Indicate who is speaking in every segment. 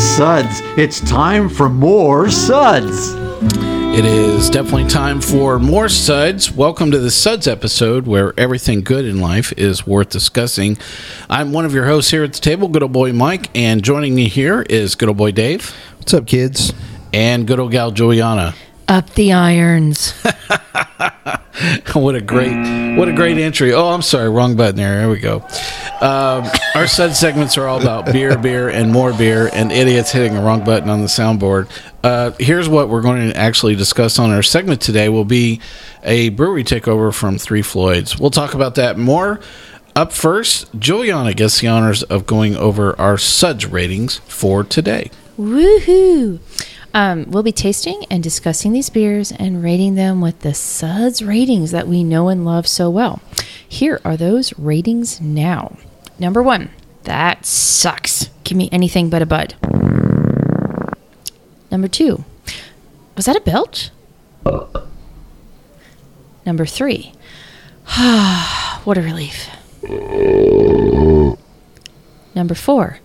Speaker 1: suds. It's time for more suds.
Speaker 2: It is definitely time for more suds. Welcome to the suds episode where everything good in life is worth discussing. I'm one of your hosts here at the table, good old boy Mike, and joining me here is good old boy Dave
Speaker 3: What's up, kids?
Speaker 2: and good old gal Julieanna.
Speaker 4: Up the irons.
Speaker 2: what a great, what a great entry. Oh, I'm sorry, wrong button there. There we go. Um, our sud segments are all about beer, beer, and more beer, and idiots hitting the wrong button on the soundboard. Uh, here's what we're going to actually discuss on our segment today. Will be a brewery takeover from Three Floyds. We'll talk about that more. Up first, Julieanna gets the honors of going over our suds ratings for today.
Speaker 4: Woohoo! Um, we'll be tasting and discussing these beers and rating them with the suds ratings that we know and love so well. Here are those ratings now. Number one, that sucks. Give me anything but a bud. Number two, was that a belch? Number three, what a relief. Number four,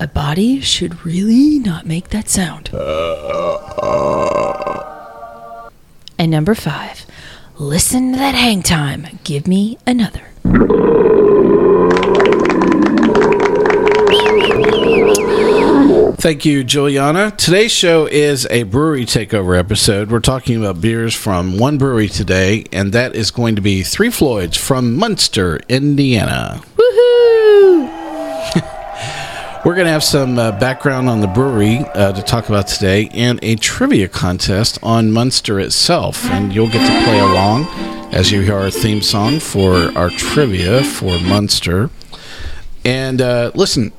Speaker 4: a body should really not make that sound. And number five, listen to that hang time. Give me another.
Speaker 2: Thank you, Julieanna. Today's show is a brewery takeover episode. We're talking about beers from one brewery today, and that is going to be Three Floyds from Munster, Indiana. We're going to have some uh, background on the brewery uh, to talk about today and a trivia contest on Munster itself. And you'll get to play along as you hear our theme song for our trivia for Munster. And uh, listen,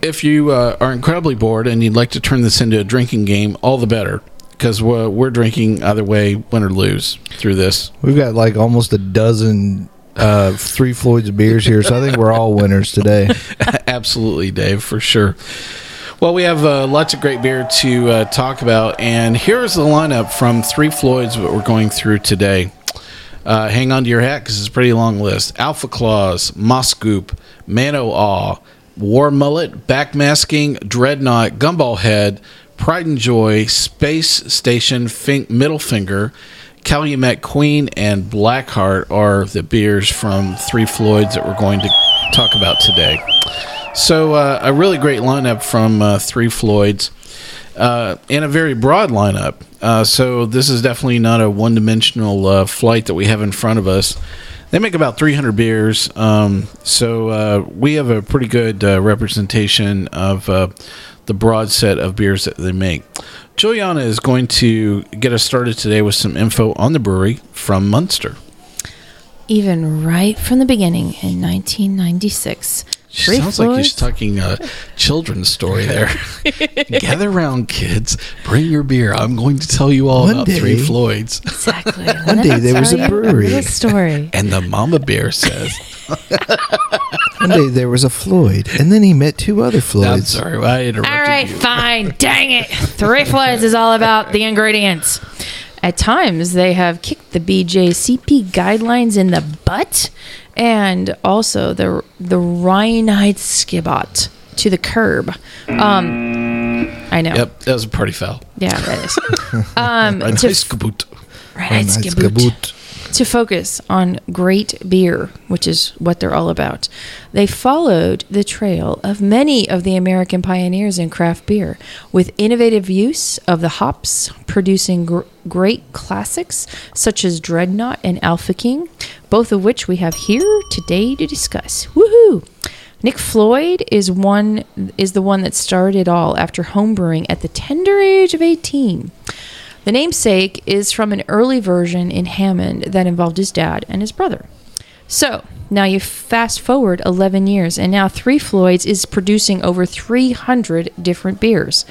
Speaker 2: if you uh, are incredibly bored and you'd like to turn this into a drinking game, all the better. Because we're, we're drinking either way, win or lose, through this.
Speaker 3: We've got like almost a dozen uh, Three Floyds beers here, so I think we're all winners today.
Speaker 2: Absolutely, Dave, for sure. Well, we have uh, lots of great beer to uh, talk about, and here's the lineup from Three Floyds that we're going through today. Uh, hang on to your hat because it's a pretty long list. Alpha Klaus, Moscoop, Man-O-Awe, War Mullet, Backmasking, Dreadnaught, Gumball Head, Pride and Joy, Space Station, fin- Middle Finger, Calumet Queen, and Blackheart are the beers from Three Floyds that we're going to talk about today. So, uh, a really great lineup from uh, Three Floyds. Uh, and a very broad lineup. Uh, so this is definitely not a one-dimensional uh, flight that we have in front of us. They make about 300 beers, um, so uh, we have a pretty good representation of the broad set of beers that they make. Julieanna is going to get us started today with some info on the brewery from Munster.
Speaker 4: Even right from the beginning in 1996,
Speaker 2: She
Speaker 4: Three
Speaker 2: sounds like she's
Speaker 4: Floyds-
Speaker 2: talking a children's story there. Gather round, kids. Bring your beer. I'm going to tell you all
Speaker 3: One
Speaker 2: about
Speaker 3: day-
Speaker 2: Three Floyds.
Speaker 4: Exactly.
Speaker 3: One day there was a brewery.
Speaker 4: The story.
Speaker 2: And the mama bear says,
Speaker 3: One day there was a Floyd, and then he met two other
Speaker 2: I'm
Speaker 3: Floyds.
Speaker 2: sorry, I interrupted
Speaker 4: All right,
Speaker 2: you.
Speaker 4: fine. Dang it. Three Floyds is all about the ingredients. At times, they have kicked the BJCP guidelines in the butt and also the the Reinheitsgebot to the curb. Um, I know.
Speaker 2: Yep, that was a party foul.
Speaker 4: Yeah, that is. Um,
Speaker 2: A
Speaker 4: to
Speaker 2: nice kaboot.
Speaker 4: Reinheitsgebot
Speaker 3: Kaboot.
Speaker 4: To focus on great beer, which is what they're all about. They followed the trail of many of the American pioneers in craft beer with innovative use of the hops, producing gr- great classics such as Dreadnaught and Alpha King, both of which we have here today to discuss. Woohoo! Nick Floyd is one is the one that started it all after homebrewing at the tender age of 18. The namesake is from an early version in Hammond that involved his dad and his brother. So now you fast forward 11 years, and now Three Floyds is producing over 300 different beers.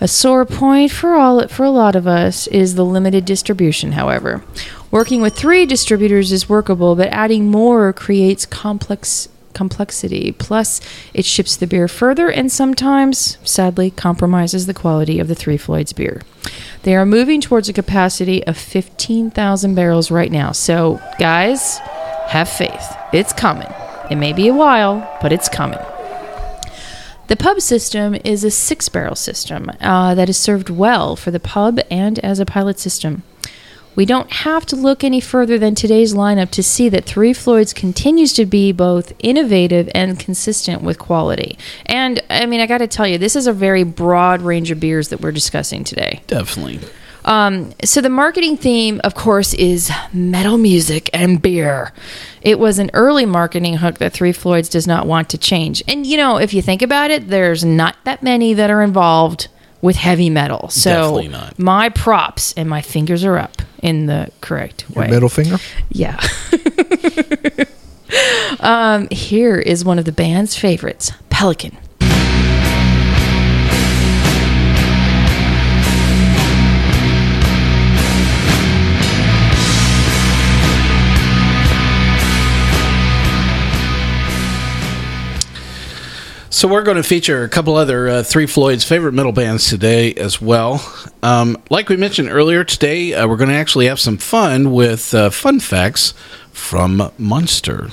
Speaker 4: A sore point for all for a lot of us is the limited distribution, however. Working with 3 distributors is workable, but adding more creates complex complexity. Plus, it ships the beer further and sometimes, sadly, compromises the quality of the Three Floyds beer. They are moving towards a capacity of 15,000 barrels right now. So, guys, have faith. It's coming. It may be a while, but it's coming. The pub system is a six barrel system uh, that is served well for the pub and as a pilot system. We don't have to look any further than today's lineup to see that Three Floyds continues to be both innovative and consistent with quality. And I mean, I got to tell you, this is a very broad range of beers that we're discussing today.
Speaker 2: Definitely.
Speaker 4: Um, so the marketing theme, of course, is metal music and beer. It was an early marketing hook that Three Floyds does not want to change. And you know, if you think about it, there's not that many that are involved with heavy metal. So
Speaker 2: Definitely not.
Speaker 4: my props and my fingers are up in the correct
Speaker 3: Your
Speaker 4: way.
Speaker 3: middle finger.
Speaker 4: Yeah. um, here is one of the band's favorites, Pelican.
Speaker 2: So we're going to feature a couple other uh, Three Floyd's favorite metal bands today as well. Um, like we mentioned earlier, today uh, we're going to actually have some fun with uh, fun facts from Munster.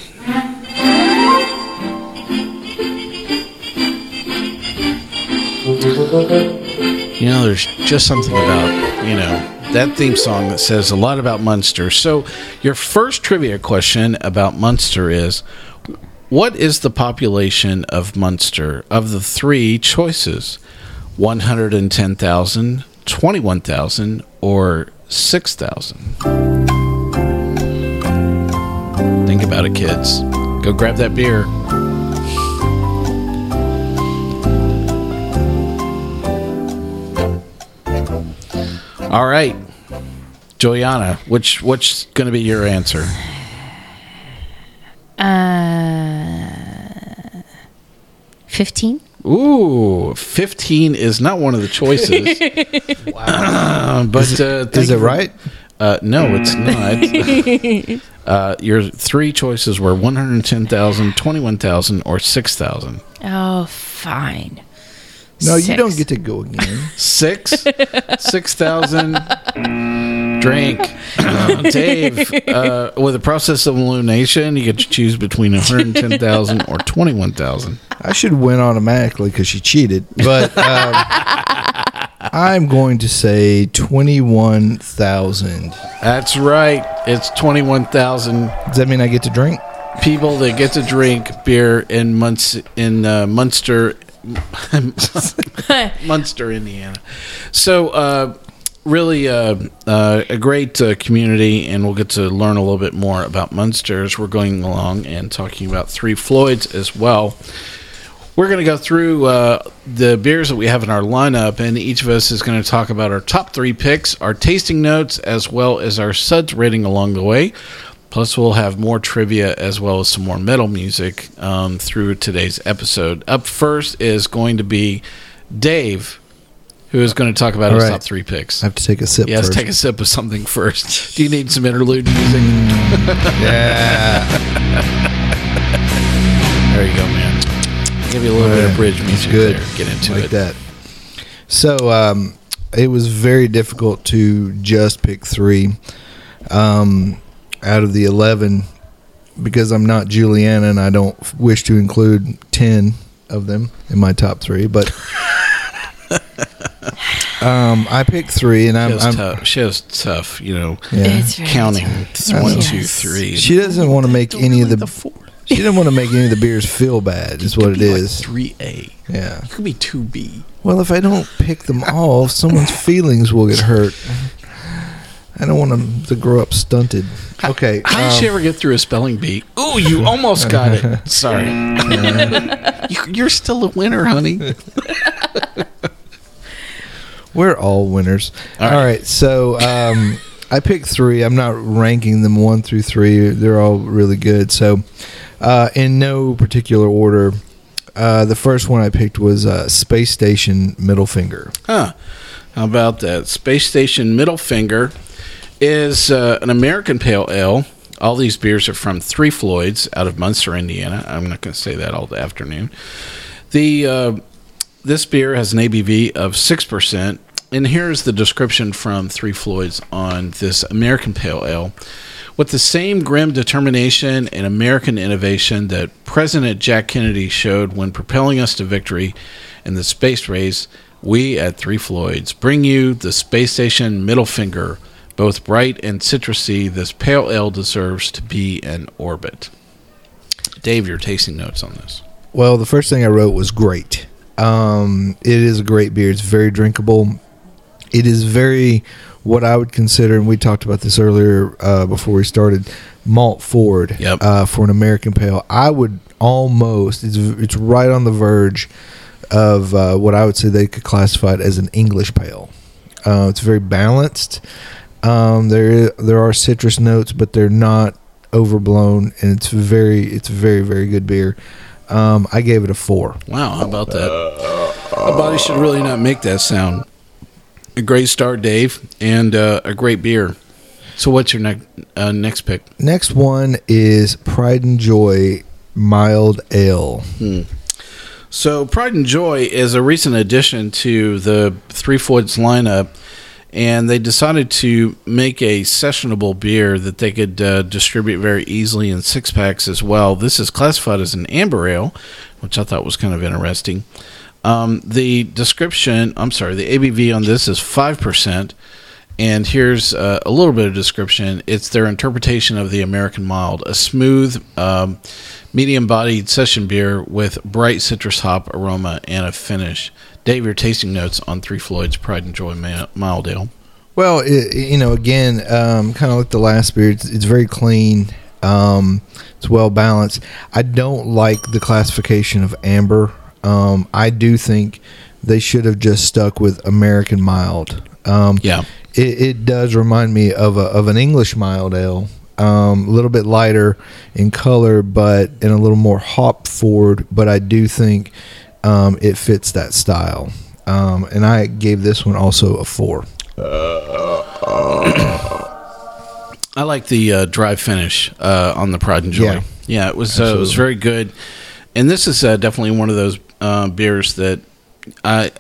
Speaker 2: You know, there's just something about, you know, that theme song that says a lot about Munster. So, your first trivia question about Munster is what is the population of Munster of the three choices? 110,000, 21,000, or 6,000? Think about it, kids. Go grab that beer. All right. Julieanna, which which going to be your answer?
Speaker 4: Uh, 15?
Speaker 2: Ooh, 15 is not one of the choices. wow. but uh,
Speaker 3: Is it right?
Speaker 2: Uh, no, it's not. uh, your three choices were 110,000, 21,000, or 6,000.
Speaker 4: Oh, fine.
Speaker 3: No, you don't get to go again.
Speaker 2: Six? 6,000. Drink. Dave, uh, with the process of elimination, you get to choose between 110,000 or 21,000.
Speaker 3: I should win automatically because she cheated. But um, I'm going to say twenty-one thousand.
Speaker 2: That's right. It's 21,000
Speaker 3: Does that mean I get to drink?
Speaker 2: people that get to drink beer in Munster, in uh, Munster, Munster, Indiana. So, uh, really, uh, uh, a great uh, community, and we'll get to learn a little bit more about Munster as we're going along and talking about Three Floyds as well. We're going to go through uh, the beers that we have in our lineup, and each of us is going to talk about our top three picks, our tasting notes, as well as our suds rating along the way. Plus, we'll have more trivia as well as some more metal music um, through today's episode. Up first is going to be Dave, who is going to talk about
Speaker 3: All
Speaker 2: his
Speaker 3: right.
Speaker 2: top three picks.
Speaker 3: I have to take a sip
Speaker 2: Yes, take a sip of something first. Do you need some interlude music?
Speaker 3: yeah.
Speaker 2: There you go, man. Give you a little bit of bridge music
Speaker 3: good.
Speaker 2: there. Get into
Speaker 3: like
Speaker 2: it.
Speaker 3: that. So um, it was very difficult to just pick three um, out of the eleven because I'm not Julieanna and I don't wish to include ten of them in my top three. But um, I picked three, and I'm,
Speaker 2: has,
Speaker 3: I'm
Speaker 2: tough, she has tough, you know,
Speaker 3: yeah.
Speaker 4: It's very
Speaker 2: counting.
Speaker 4: tough.
Speaker 2: One,
Speaker 4: Yes.
Speaker 2: two, three.
Speaker 3: She doesn't want to make any of the.
Speaker 2: the four.
Speaker 3: She doesn't want to make any of the beers feel bad. Is what it is.
Speaker 2: Three A.
Speaker 3: Yeah.
Speaker 2: It could be two B.
Speaker 3: Well, if I don't pick them all, someone's feelings will get hurt. I don't want them to grow up stunted. Okay.
Speaker 2: How did
Speaker 3: um,
Speaker 2: she ever get through a spelling bee? Ooh, you almost got it. Sorry. you, you're still a winner, honey.
Speaker 3: we're all winners.
Speaker 2: All
Speaker 3: All
Speaker 2: right.
Speaker 3: right. So um, I picked three. I'm not ranking them one through three. They're all really good. So, uh, in no particular order, Uh, the first one I picked was uh, Space Station Middle Finger.
Speaker 2: Huh. How about that? Space Station Middle Finger is uh, an American pale ale. All these beers are from Three Floyds out of Munster, Indiana. I'm not going to say that all the afternoon. The uh, this beer has an ABV of six percent, and here's the description from Three Floyds on this American pale ale. With the same grim determination and American innovation that President Jack Kennedy showed when propelling us to victory in the space race, we at Three Floyds bring you the space station middle finger. Both bright and citrusy, this pale ale deserves to be in orbit. Dave, your tasting notes on this.
Speaker 3: Well, the first thing I wrote was great. Um, it is a great beer. It's very drinkable. It is very what I would consider, and we talked about this earlier uh, before we started, malt forward
Speaker 2: Yep.
Speaker 3: uh, for an American pale. I would almost it's it's right on the verge of uh, what I would say they could classify it as an English pale. Uh, it's very balanced. Um, there there are citrus notes, but they're not overblown, and it's very it's very very good beer. Um, I gave it a four.
Speaker 2: Wow, how about that? A body should really not make that sound. A great start, Dave, and uh, a great beer. So, what's your next uh, next pick?
Speaker 3: Next one is Pride and Joy Mild Ale.
Speaker 2: So, Pride and Joy is a recent addition to the Three Floyds lineup, and they decided to make a sessionable beer that they could uh, distribute very easily in six packs as well. This is classified as an amber ale, which I thought was kind of interesting. Um, the description, I'm sorry, the ABV on this is 5%. And here's uh, a little bit of description. It's their interpretation of the American mild, a smooth, um, medium-bodied session beer with bright citrus hop aroma and a finish. Dave, your tasting notes on Three Floyd's Pride and Joy Mild Ale.
Speaker 3: Well, it, you know, again, um, kind of like the last beer, it's, it's very clean. Um, it's well balanced. I don't like the classification of amber. Um, I do think they should have just stuck with American mild. Um,
Speaker 2: Yeah.
Speaker 3: it, it does remind me of a, of an English mild ale. Um, a little bit lighter in color, but and a little more hop forward. But I do think um, it fits that style. Um, and I gave this one also a four.
Speaker 2: I like the uh, dry finish uh, on the Pride and Joy.
Speaker 3: Yeah.
Speaker 2: Yeah, it was uh, it was very good, and this is uh, definitely one of those uh, beers that I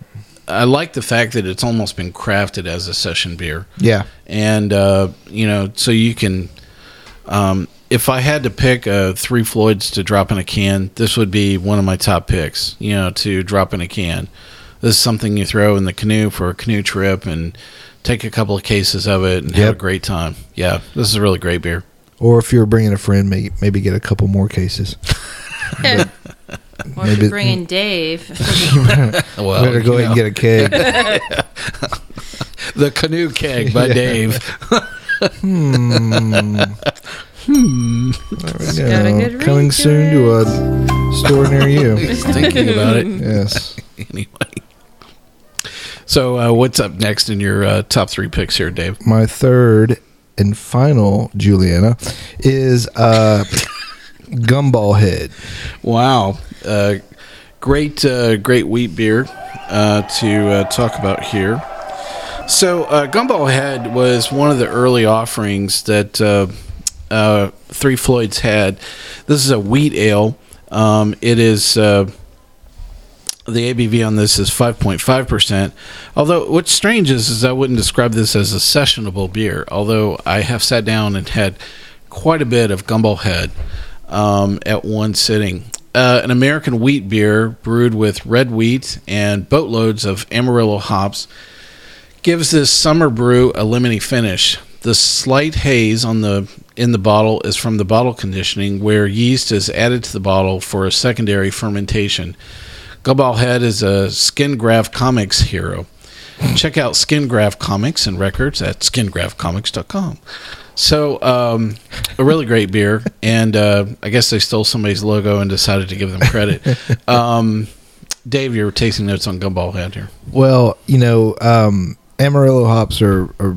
Speaker 2: I like the fact that it's almost been crafted as a session beer,
Speaker 3: Yeah,
Speaker 2: and uh, you know, so you can. Um, if I had to pick uh, three Floyds to drop in a can, this would be one of my top picks. You know, to drop in a can. This is something you throw in the canoe for a canoe trip and take a couple of cases of it and have a great time. Yeah, this is a really great beer.
Speaker 3: or if you're bringing a friend, maybe maybe get a couple more cases.
Speaker 4: Or if
Speaker 3: Maybe-
Speaker 4: you're bringing Dave.
Speaker 2: Well,
Speaker 3: Better go
Speaker 2: you
Speaker 3: ahead and get a keg.
Speaker 2: the canoe keg by
Speaker 3: Yeah.
Speaker 2: Dave.
Speaker 3: There we
Speaker 4: got a good
Speaker 3: Coming
Speaker 4: to
Speaker 3: soon to a store near you.
Speaker 2: He's thinking about it
Speaker 3: Yes.
Speaker 2: anyway. So, uh, what's up next in your uh, top three picks here, Dave?
Speaker 3: My third and final Julieanna is uh, Gumball Head.
Speaker 2: Wow, uh, great, uh, great wheat beer uh, to uh, talk about here. So, uh, Gumball Head was one of the early offerings that uh, Three Floyds had. This is a wheat ale. Um, it is uh, the ABV on this is 5.5%. Although, what's strange is, is I wouldn't describe this as a sessionable beer. Although I have sat down and had quite a bit of Gumball Head um, at one sitting. Uh, an American wheat beer brewed with red wheat and boatloads of Amarillo hops gives this summer brew a lemony finish. The slight haze on the in the bottle is from the bottle conditioning, where yeast is added to the bottle for a secondary fermentation. Gumball Head is a Skin Graft Comics hero. Check out Skin Graft Comics and records at skingraftcomics.com. So, um, a really great beer, and uh, I guess they stole somebody's logo and decided to give them credit. Um, Dave, your tasting notes on Gumball Head here.
Speaker 3: Well, you know, um, Amarillo hops are, are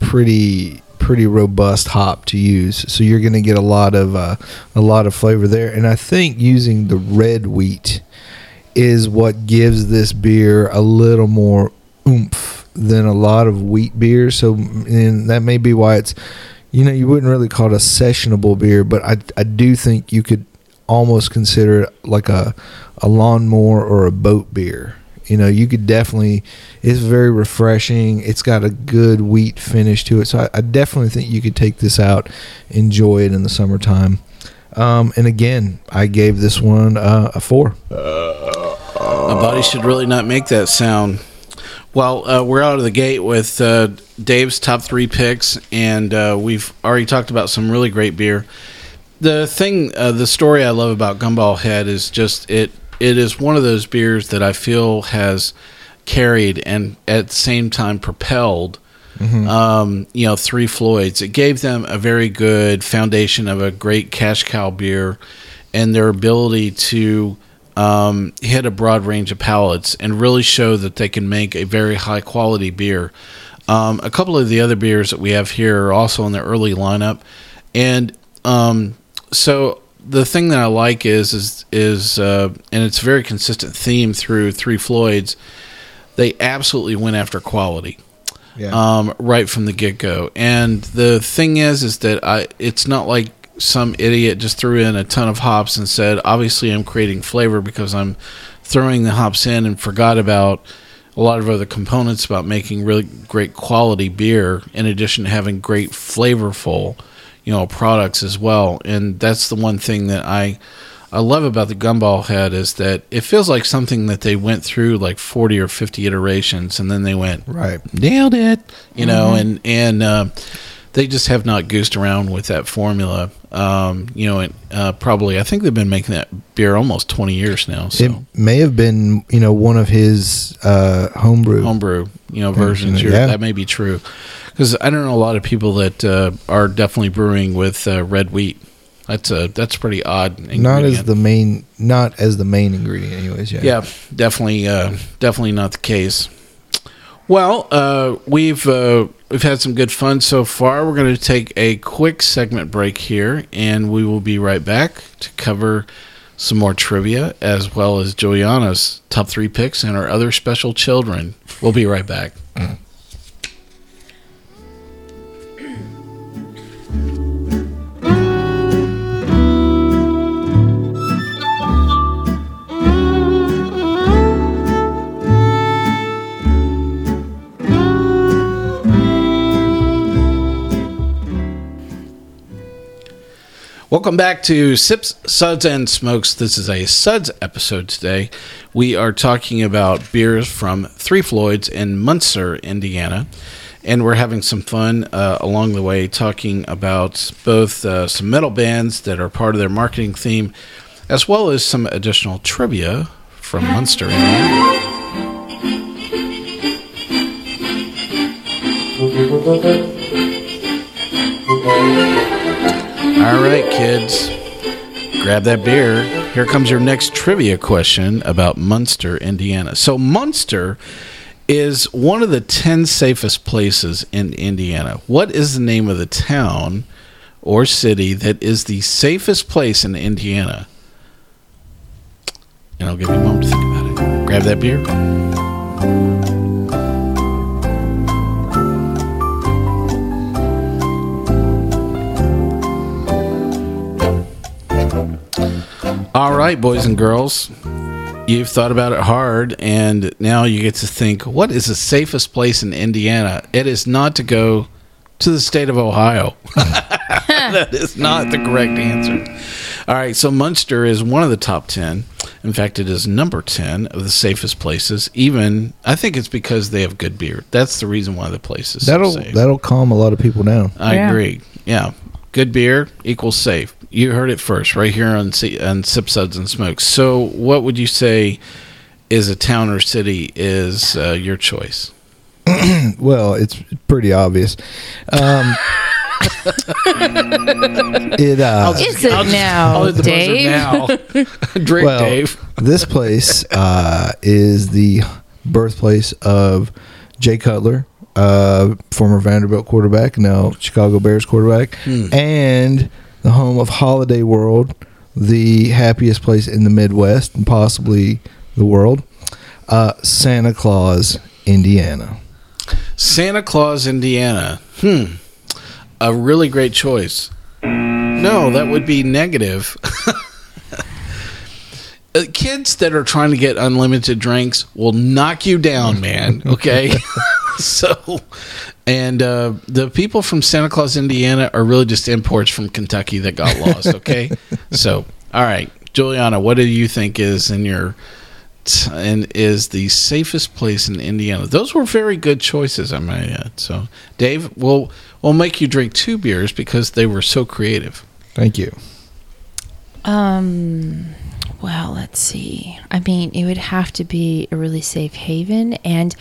Speaker 3: pretty pretty robust hop to use, so you're going to get a lot of uh, a lot of flavor there. And I think using the red wheat is what gives this beer a little more oomph than a lot of wheat beers. So, and that may be why it's, you know, you wouldn't really call it a sessionable beer, but I, I do think you could almost consider it like a, a lawnmower or a boat beer. You know, you could definitely, it's very refreshing. It's got a good wheat finish to it. So I, I definitely think you could take this out, enjoy it in the summertime. Um, and again, I gave this one uh, a four.
Speaker 2: My body should really not make that sound. Well, uh, we're out of the gate with uh, Dave's top three picks, and uh, we've already talked about some really great beer. The thing, uh, the story I love about Gumball Head is just it. It is one of those beers that I feel has carried and at the same time propelled. Um, you know, Three Floyds. It gave them a very good foundation of a great cash cow beer, and their ability to um, hit a broad range of palates and really show that they can make a very high quality beer. Um, a couple of the other beers that we have here are also in the early lineup, and um, so the thing that I like is is is uh, and it's a very consistent theme through Three Floyds. They absolutely went after quality um, right from the get go. And the thing is, is that I it's not like some idiot just threw in a ton of hops and said, obviously I'm creating flavor because I'm throwing the hops in and forgot about a lot of other components about making really great quality beer in addition to having great flavorful you know products as well and that's the one thing that i i love about the gumball head is that it feels like something that they went through like 40 or 50 iterations and then they went
Speaker 3: Right.
Speaker 2: nailed it you know and and uh, they just have not goosed around with that formula um, you know and, uh, probably i think they've been making that beer almost 20 years now so
Speaker 3: It may have been, you know, one of his uh, homebrew.
Speaker 2: homebrew you know versions
Speaker 3: Yeah.
Speaker 2: That may be true because i don't know a lot of people that uh, are definitely brewing with uh, red wheat. That's a that's pretty odd
Speaker 3: not as the main, not as the main ingredient, anyways. Yeah.
Speaker 2: yeah definitely uh, definitely not the case. Well uh, we've uh, we've had some good fun so far. We're going to take a quick segment break here and we will be right back to cover some more trivia as well as Julieanna's top three picks and our other special children. We'll be right back Welcome back to Sips, Suds, and Smokes. This is a Suds episode today. We are talking about beers from Three Floyds in Munster, Indiana. And we're having some fun uh, along the way talking about both uh, some metal bands that are part of their marketing theme, as well as some additional trivia from Munster, Indiana. All right, kids, grab that beer. Here comes your next trivia question about Munster, Indiana. So, Munster is one of the 10 safest places in Indiana. What is the name of the town or city that is the safest place in Indiana? And I'll give you a moment to think about it. Grab that beer. All right, boys and girls. You've thought about it hard, and now you get to think what is the safest place in Indiana? It is not to go to the state of Ohio. that is not the correct answer. All right, so Munster is one of the top 10. In fact, it is number 10 of the safest places. Even, I think it's because they have good beer. That's the reason why the place is
Speaker 3: That'll
Speaker 2: safe.
Speaker 3: that'll calm a lot of people down.
Speaker 2: I
Speaker 4: Yeah.
Speaker 2: agree. Yeah. Good beer equals safe. You heard it first right here on, C- on Sip Suds and Smokes. So, what would you say is a town or city is uh, your choice?
Speaker 3: Well, it's pretty obvious. Um, it uh,
Speaker 4: Is it now,
Speaker 2: I'll hit the
Speaker 4: Dave?
Speaker 2: now. Drink,
Speaker 3: well,
Speaker 2: Dave.
Speaker 3: this place uh, is the birthplace of Jay Cutler, uh, former Vanderbilt quarterback, now Chicago Bears quarterback, and the home of Holiday World, the happiest place in the Midwest and possibly the world. Uh, Santa Claus, Indiana.
Speaker 2: Santa Claus, Indiana. Hmm. A really great choice. No, that would be negative. Uh, Kids that are trying to get unlimited drinks will knock you down, man. Okay. so, and uh, the people from Santa Claus, Indiana are really just imports from Kentucky that got lost. Okay. so, all right. Julieanna, what do you think is in your t- and is the safest place in Indiana? Those were very good choices, I might add. So, Dave, we'll we'll make you drink two beers because they were so creative.
Speaker 3: Thank you.
Speaker 4: Um, well, let's see. I mean, it would have to be a really safe haven, and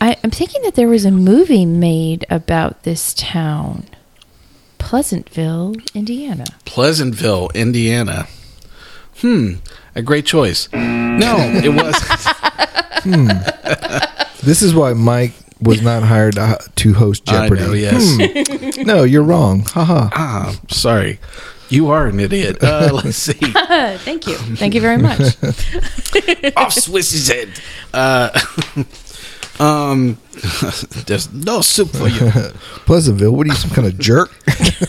Speaker 4: I, I'm thinking that there was a movie made about this town, Pleasantville, Indiana.
Speaker 2: Pleasantville, Indiana. Hmm, a great choice. No, it wasn't.
Speaker 3: This is why Mike was not hired to, to host
Speaker 2: I
Speaker 3: Jeopardy.
Speaker 2: know, yes.
Speaker 3: Hmm. No, you're wrong. Haha.
Speaker 2: Ah, sorry. You are an idiot. Uh, let's see.
Speaker 4: thank you. Thank you very much.
Speaker 2: Off Swiss's head. Uh, um, there's no soup for you.
Speaker 3: Pleasantville. What are you, some kind of jerk?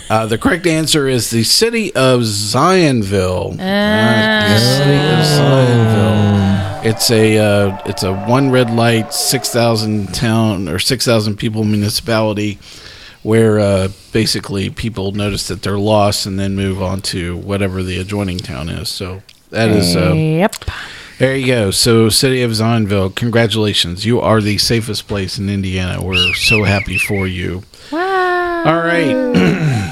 Speaker 2: Uh, the correct answer is the city of Zionsville. Uh, the city of Zionsville. It's a uh, it's a one red light, six thousand town or six thousand people municipality, where uh, basically people notice that they're lost and then move on to whatever the adjoining town is. So that is uh,
Speaker 4: yep.
Speaker 2: there you go. So, City of Zionsville, congratulations. You are the safest place in Indiana. We're so happy for you.
Speaker 4: Wow.
Speaker 2: All right.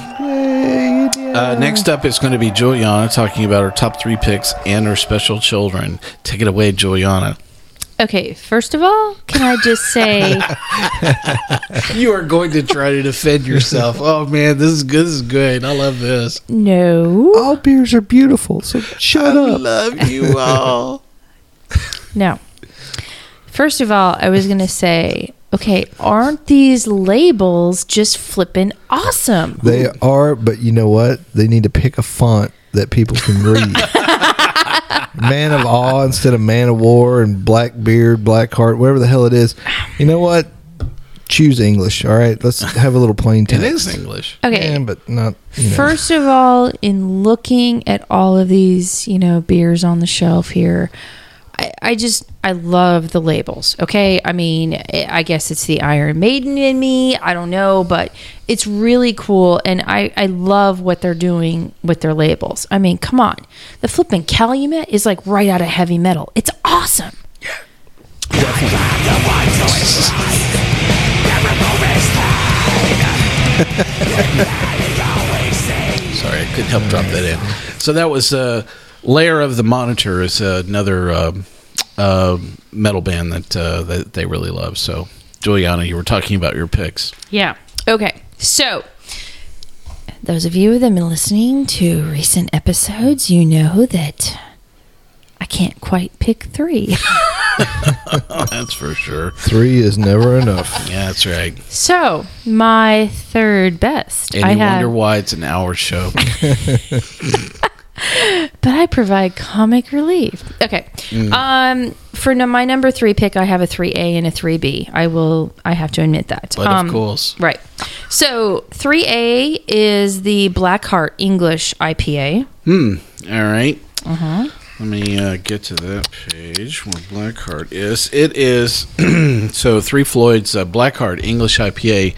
Speaker 2: Uh, next up is going to be Julieanna talking about her top three picks and her special children. Take it away, Julieanna.
Speaker 4: Okay, first of all, can I just say
Speaker 2: You are going to try to defend yourself. Oh man, this is good. This is good. I love this.
Speaker 4: no?
Speaker 3: All beers are beautiful, so shut up.
Speaker 2: I
Speaker 3: up.
Speaker 2: love you all.
Speaker 4: No. First of all, I was going to say, okay, aren't these labels just flippin' awesome?
Speaker 3: They are, but you know what? They need to pick a font that people can read. man of awe instead of man of war and black beard, black heart, whatever the hell it is. You know what? Choose English. All right, let's have a little plain
Speaker 2: It
Speaker 3: text.
Speaker 2: is English.
Speaker 4: Okay.
Speaker 3: Yeah, but not. You know.
Speaker 4: First of all, in looking at all of these, you know, beers on the shelf here, I, just I love the labels. Okay, I mean, I I guess it's the Iron Maiden in me. I don't know, but it's really cool, and I I love what they're doing with their labels. I mean, come on, the flipping Calumet is like right out of heavy metal. It's awesome. Yeah.
Speaker 2: Sorry, I couldn't help drop that in. So that was uh, Lair of the Minotaur is uh, another um uh, metal band that uh, that they really love. So Julieanna, you were talking about your picks.
Speaker 4: Yeah. Okay. So, those of you that have been listening to recent episodes, you know that I can't quite pick three.
Speaker 2: That's for sure.
Speaker 3: Three is never enough.
Speaker 2: Yeah, that's right.
Speaker 4: so, my third best.
Speaker 2: And
Speaker 4: I
Speaker 2: you
Speaker 4: have,
Speaker 2: wonder why it's an hour show.
Speaker 4: but I provide comic relief. Okay.
Speaker 2: Mm.
Speaker 4: Um, for no, my number three pick, I have a three A and a three B. I will. I have to admit that.
Speaker 2: But
Speaker 4: Um,
Speaker 2: of course,
Speaker 4: Right. So 3A is the Blackheart English IPA.
Speaker 2: hmm. All right.
Speaker 4: Uh-huh.
Speaker 2: Let me uh, get to that page where Blackheart is. It is so Three Floyd's uh, Blackheart English IPA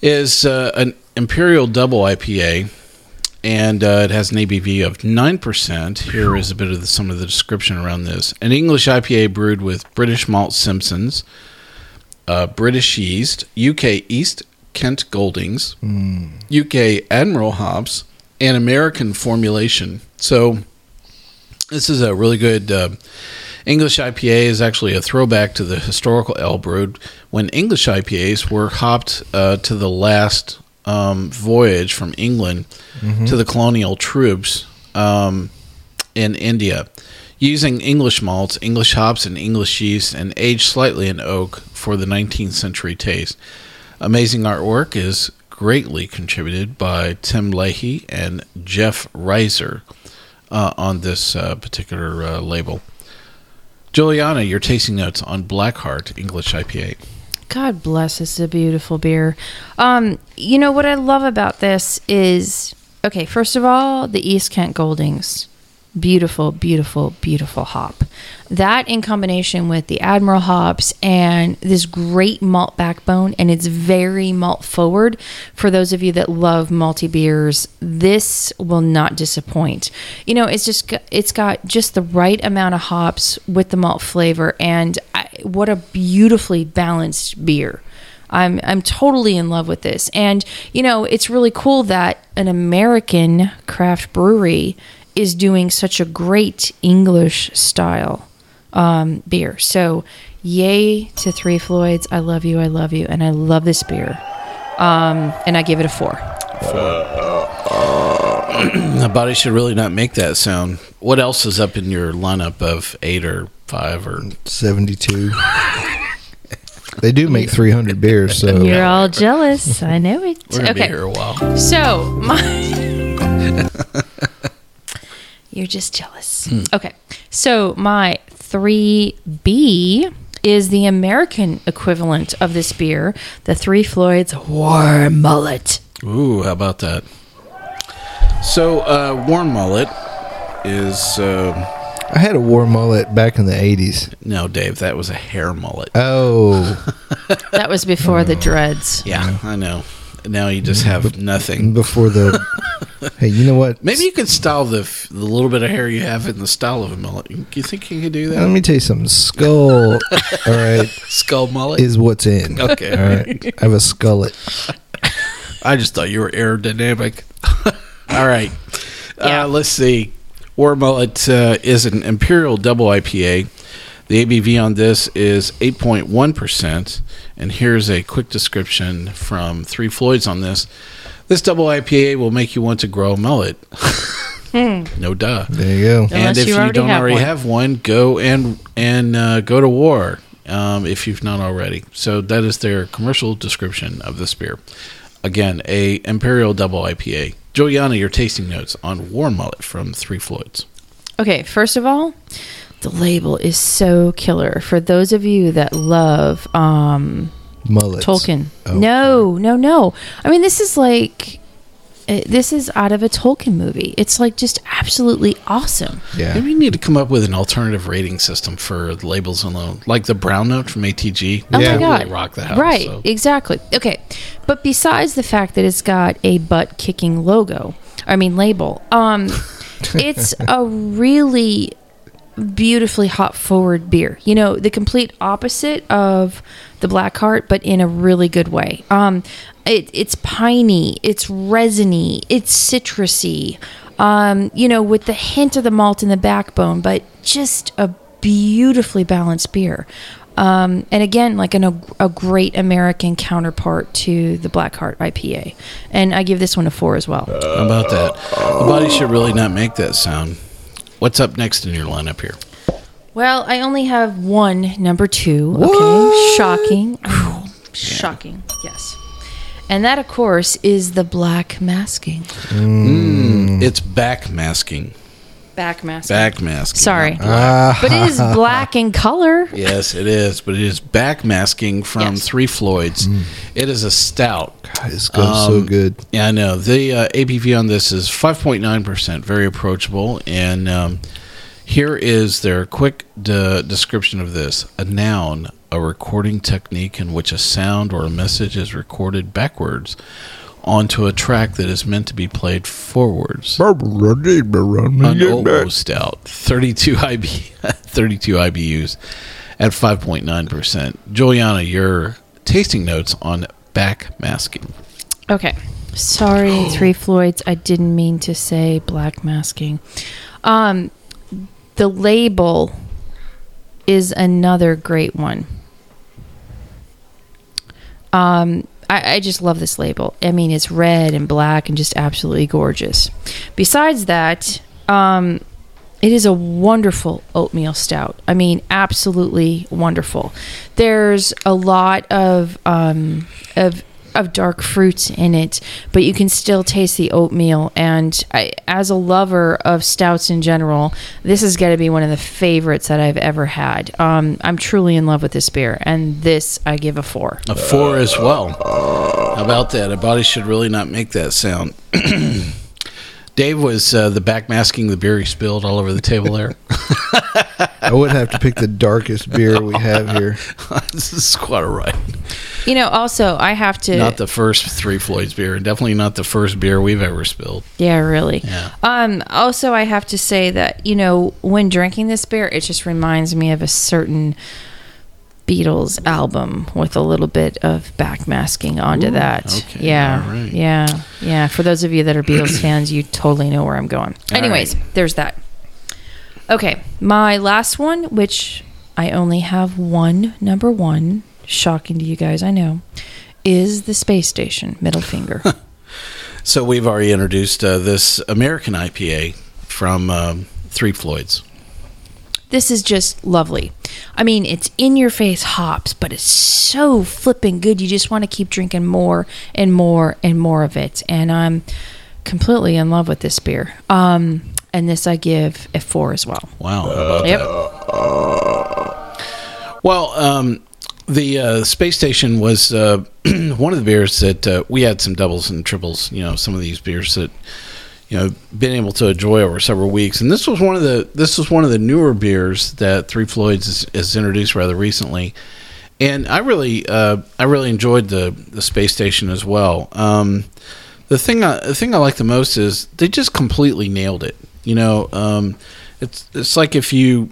Speaker 2: is uh, an Imperial Double IPA, and uh, it has an ABV of nine percent. Here is a bit of the, some of the description around this: an English IPA brewed with British malt Simpsons, uh, British yeast, UK East Kent Goldings, UK Admiral hops, and American formulation. So this is a really good uh, English IPA. is actually a throwback to the historical ale brewed when English IPAs were hopped uh, to the last um, voyage from England to the colonial troops um, in India, using English malts, English hops, and English yeast, and aged slightly in oak for the 19th century taste. Amazing artwork is greatly contributed by Tim Leahy and Jeff Reiser uh, on this uh, particular uh, label. Julieanna, your tasting notes on Blackheart English IPA.
Speaker 4: God bless. It's a beautiful beer. Um, you know what I love about this is okay. First of all, the East Kent Goldings, beautiful, beautiful, beautiful hop. That in combination with the Admiral hops and this great malt backbone, and it's very malt forward. For those of you that love malty beers, this will not disappoint. You know, it's just it's got just the right amount of hops with the malt flavor, and I, what a beautifully balanced beer. I'm I'm totally in love with this. And you know, it's really cool that an American craft brewery is doing such a great English style um, beer. So, yay to Three Floyds. I love you. I love you, and I love this beer. Um, and I give it a four.
Speaker 2: The body should really not make that sound. What else is up in your lineup of eight or five or
Speaker 3: 72. they do make 300 beers, so
Speaker 4: You're all jealous. I know it.
Speaker 2: we're gonna
Speaker 4: okay.
Speaker 2: be here a while?
Speaker 4: So my You're just jealous. Okay. So my 3B is the American equivalent of this beer, the Three Floyds War Mullet.
Speaker 2: Ooh, how about that? So, uh, War Mullet is uh,
Speaker 3: I had a war mullet back in the 80s.
Speaker 2: no, Dave. That was a hair mullet.
Speaker 3: Oh,
Speaker 4: That was before the dreads.
Speaker 2: Yeah, I know. Now you just have nothing.
Speaker 3: before the. hey, you know what?
Speaker 2: Maybe you could style the, the little bit of hair you have in the style of a mullet. You you think you could do that?
Speaker 3: Let me tell you something. Skull, all right,
Speaker 2: Skull mullet.
Speaker 3: is what's in.
Speaker 2: Okay.
Speaker 3: All right. I have a skullet.
Speaker 2: I just thought you were aerodynamic. All right.
Speaker 4: Yeah.
Speaker 2: Uh, let's see. War Mullet uh, is an Imperial Double IPA. The ABV on this is 8.1%. And here's a quick description from Three Floyds on this. This double IPA will make you want to grow a mullet. no duh.
Speaker 3: There you go.
Speaker 2: and
Speaker 4: Unless
Speaker 2: if
Speaker 4: you
Speaker 2: you,
Speaker 4: already
Speaker 2: don't
Speaker 4: have
Speaker 2: already
Speaker 4: one.
Speaker 2: have one, go and and uh, go to war um, if you've not already. So that is their commercial description of this beer. Again, a Imperial Double IPA. Julieanna, your tasting notes on War Mullet from Three Floyds.
Speaker 4: Okay, first of all, the label is so killer. For those of you that love um,
Speaker 3: Mullets.
Speaker 4: Tolkien.
Speaker 3: Oh,
Speaker 4: no, no, no. I mean, this is like uh, this is out of a Tolkien movie. It's like just absolutely awesome.
Speaker 3: Yeah.
Speaker 2: Maybe we need to come up with an alternative rating system for the labels alone, like the brown note from ATG.
Speaker 4: Oh
Speaker 3: Yeah.
Speaker 4: my god!
Speaker 2: Really rock the house.
Speaker 4: right,
Speaker 2: so.
Speaker 4: exactly. Okay, but besides the fact that it's got a butt kicking logo, I mean label, um, it's a really beautifully hop forward beer. You know, the complete opposite of the Black Heart, but in a really good way. Um, it, it's piney, it's resiny, it's citrusy. Um, you know, with the hint of the malt in the backbone, but just a beautifully balanced beer. Um, and again, like an, a, a great American counterpart to the Black Heart IPA. And I give this one a four as well.
Speaker 2: How about that? The body should really not make that sound. What's up next in your lineup here?
Speaker 4: Well, I only have one number two. Okay, shocking, shocking. Yes, and that, of course, is the black masking. Mm.
Speaker 2: It's back masking.
Speaker 4: Back masking.
Speaker 2: Back masking.
Speaker 4: Sorry,
Speaker 3: Ah,
Speaker 4: but it is black in color.
Speaker 2: Yes, it is, but it is back masking from
Speaker 4: Yes.
Speaker 2: Three Floyds. It is a stout.
Speaker 3: it's going so
Speaker 2: Um,
Speaker 3: good.
Speaker 2: Yeah, I know. The uh, ABV on this is 5.9%, very approachable. And um, here is their quick de- description of this a noun, a recording technique in which a sound or a message is recorded backwards onto a track that is meant to be played forwards. An OO stout, 32 IB, 32 IBUs at 5.9%. Julieanna, your tasting notes on back masking.
Speaker 4: Okay. Sorry, Three Floyds. I didn't mean to say black masking. Um, the label is another great one. Um, I, I just love this label. I mean, it's red and black and just absolutely gorgeous. Besides that, um, it is a wonderful oatmeal stout. I mean, absolutely wonderful. There's a lot of um, of of dark fruits in it, but you can still taste the oatmeal. And I, as a lover of stouts in general, this is going to be one of the favorites that I've ever had. Um, I'm truly in love with this beer, and this I give a four.
Speaker 2: A four as well. How about that? A body should really not make that sound. Dave was uh, the backmasking the beer he spilled all over the table there.
Speaker 3: I would have to pick the darkest beer we have here.
Speaker 2: this is quite a all right.
Speaker 4: You know, also I have to.
Speaker 2: Not the first Three Floyds beer, and definitely not the first beer we've ever spilled.
Speaker 4: Yeah, really.
Speaker 2: Yeah.
Speaker 4: Um, also, I have to say that you know when drinking this beer, it just reminds me of a certain Beatles album with a little bit of backmasking onto that.
Speaker 2: okay,
Speaker 4: Yeah,
Speaker 2: right.
Speaker 4: yeah, yeah. For those of you that are Beatles fans, you totally know where I'm going.
Speaker 2: All
Speaker 4: Anyways,
Speaker 2: right.
Speaker 4: there's that. Okay, my last one, which I only have one number one. Shocking to you guys, I know. Is the space station middle finger?
Speaker 2: So we've already introduced uh, this American IPA from um, Three Floyds.
Speaker 4: This is just lovely. I mean, it's in your face hops, but it's so flipping good. You just want to keep drinking more and more and more of it. And I'm completely in love with this beer. Um, and this I give a four as well.
Speaker 2: Wow, about
Speaker 4: Yep.
Speaker 2: that? Well, um, the uh, space station was uh, one of the beers that uh, we had some doubles and triples. You know, some of these beers that you know been able to enjoy over several weeks, and this was one of the this was one of the newer beers that Three Floyds has, introduced rather recently. And I really, uh, I really enjoyed the the space station as well. Um, the thing, I, the thing I like the most is they just completely nailed it. You know, um, it's it's like if you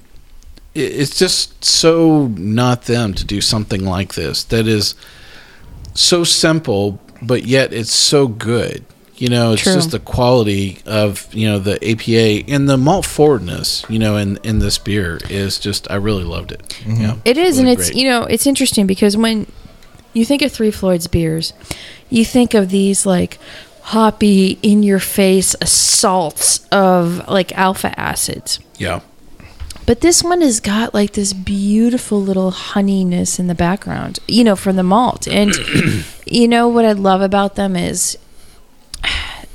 Speaker 2: it's just so not them to do something like this that is so simple but yet it's so good you know it's
Speaker 4: True.
Speaker 2: just the quality of you know the apa and the malt forwardness you know in in this beer is just i really loved it mm-hmm. yeah
Speaker 4: It is,
Speaker 2: really
Speaker 4: and it's
Speaker 2: great.
Speaker 4: you know it's interesting because when you think of Three Floyds beers, you think of these like hoppy, in your face assaults of like alpha acids.
Speaker 2: yeah
Speaker 4: But this one has got like this beautiful little honeyness in the background, you know, from the malt. And you know what I love about them is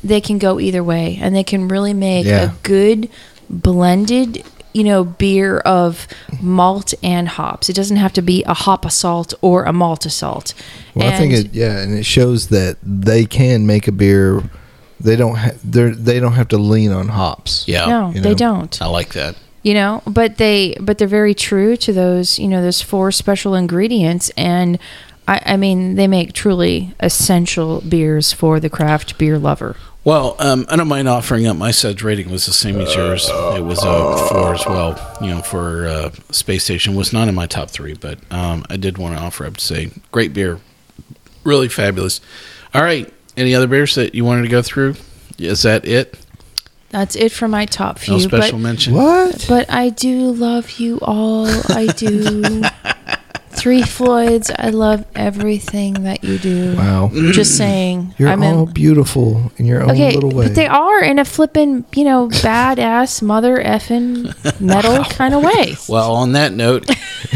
Speaker 4: they can go either way and they can really make
Speaker 3: Yeah.
Speaker 4: a good blended, you know, beer of malt and hops. It doesn't have to be a hop assault or a malt assault.
Speaker 3: Well, I think it, yeah, and it shows that they can make a beer. They don't. Ha- they they don't have to lean on hops.
Speaker 2: yeah
Speaker 4: no,
Speaker 3: you
Speaker 4: they don't.
Speaker 2: i like that
Speaker 4: you know but they but they're very true to those you know those four special ingredients and I, I mean they make truly essential beers for the craft beer lover
Speaker 2: Well, um, I don't mind offering up. My suds rating was the same as yours. It was a four as well. You know, for uh, Space Station was not in my top three, but um, I did want to offer up to say great beer, really fabulous. All right, any other beers that you wanted to go through? Is that it?
Speaker 4: that's it for my top few
Speaker 2: No special
Speaker 4: but,
Speaker 2: mention.
Speaker 3: What?
Speaker 4: but i do love you all i do three floyds i love everything that you do
Speaker 3: Wow.
Speaker 4: just saying
Speaker 3: You're
Speaker 4: i'm
Speaker 3: all
Speaker 4: in
Speaker 3: beautiful in your own
Speaker 4: Okay,
Speaker 3: little way.
Speaker 4: but they are in a flippin', you know, badass mother effing metal kind of way.
Speaker 2: Well, on that note,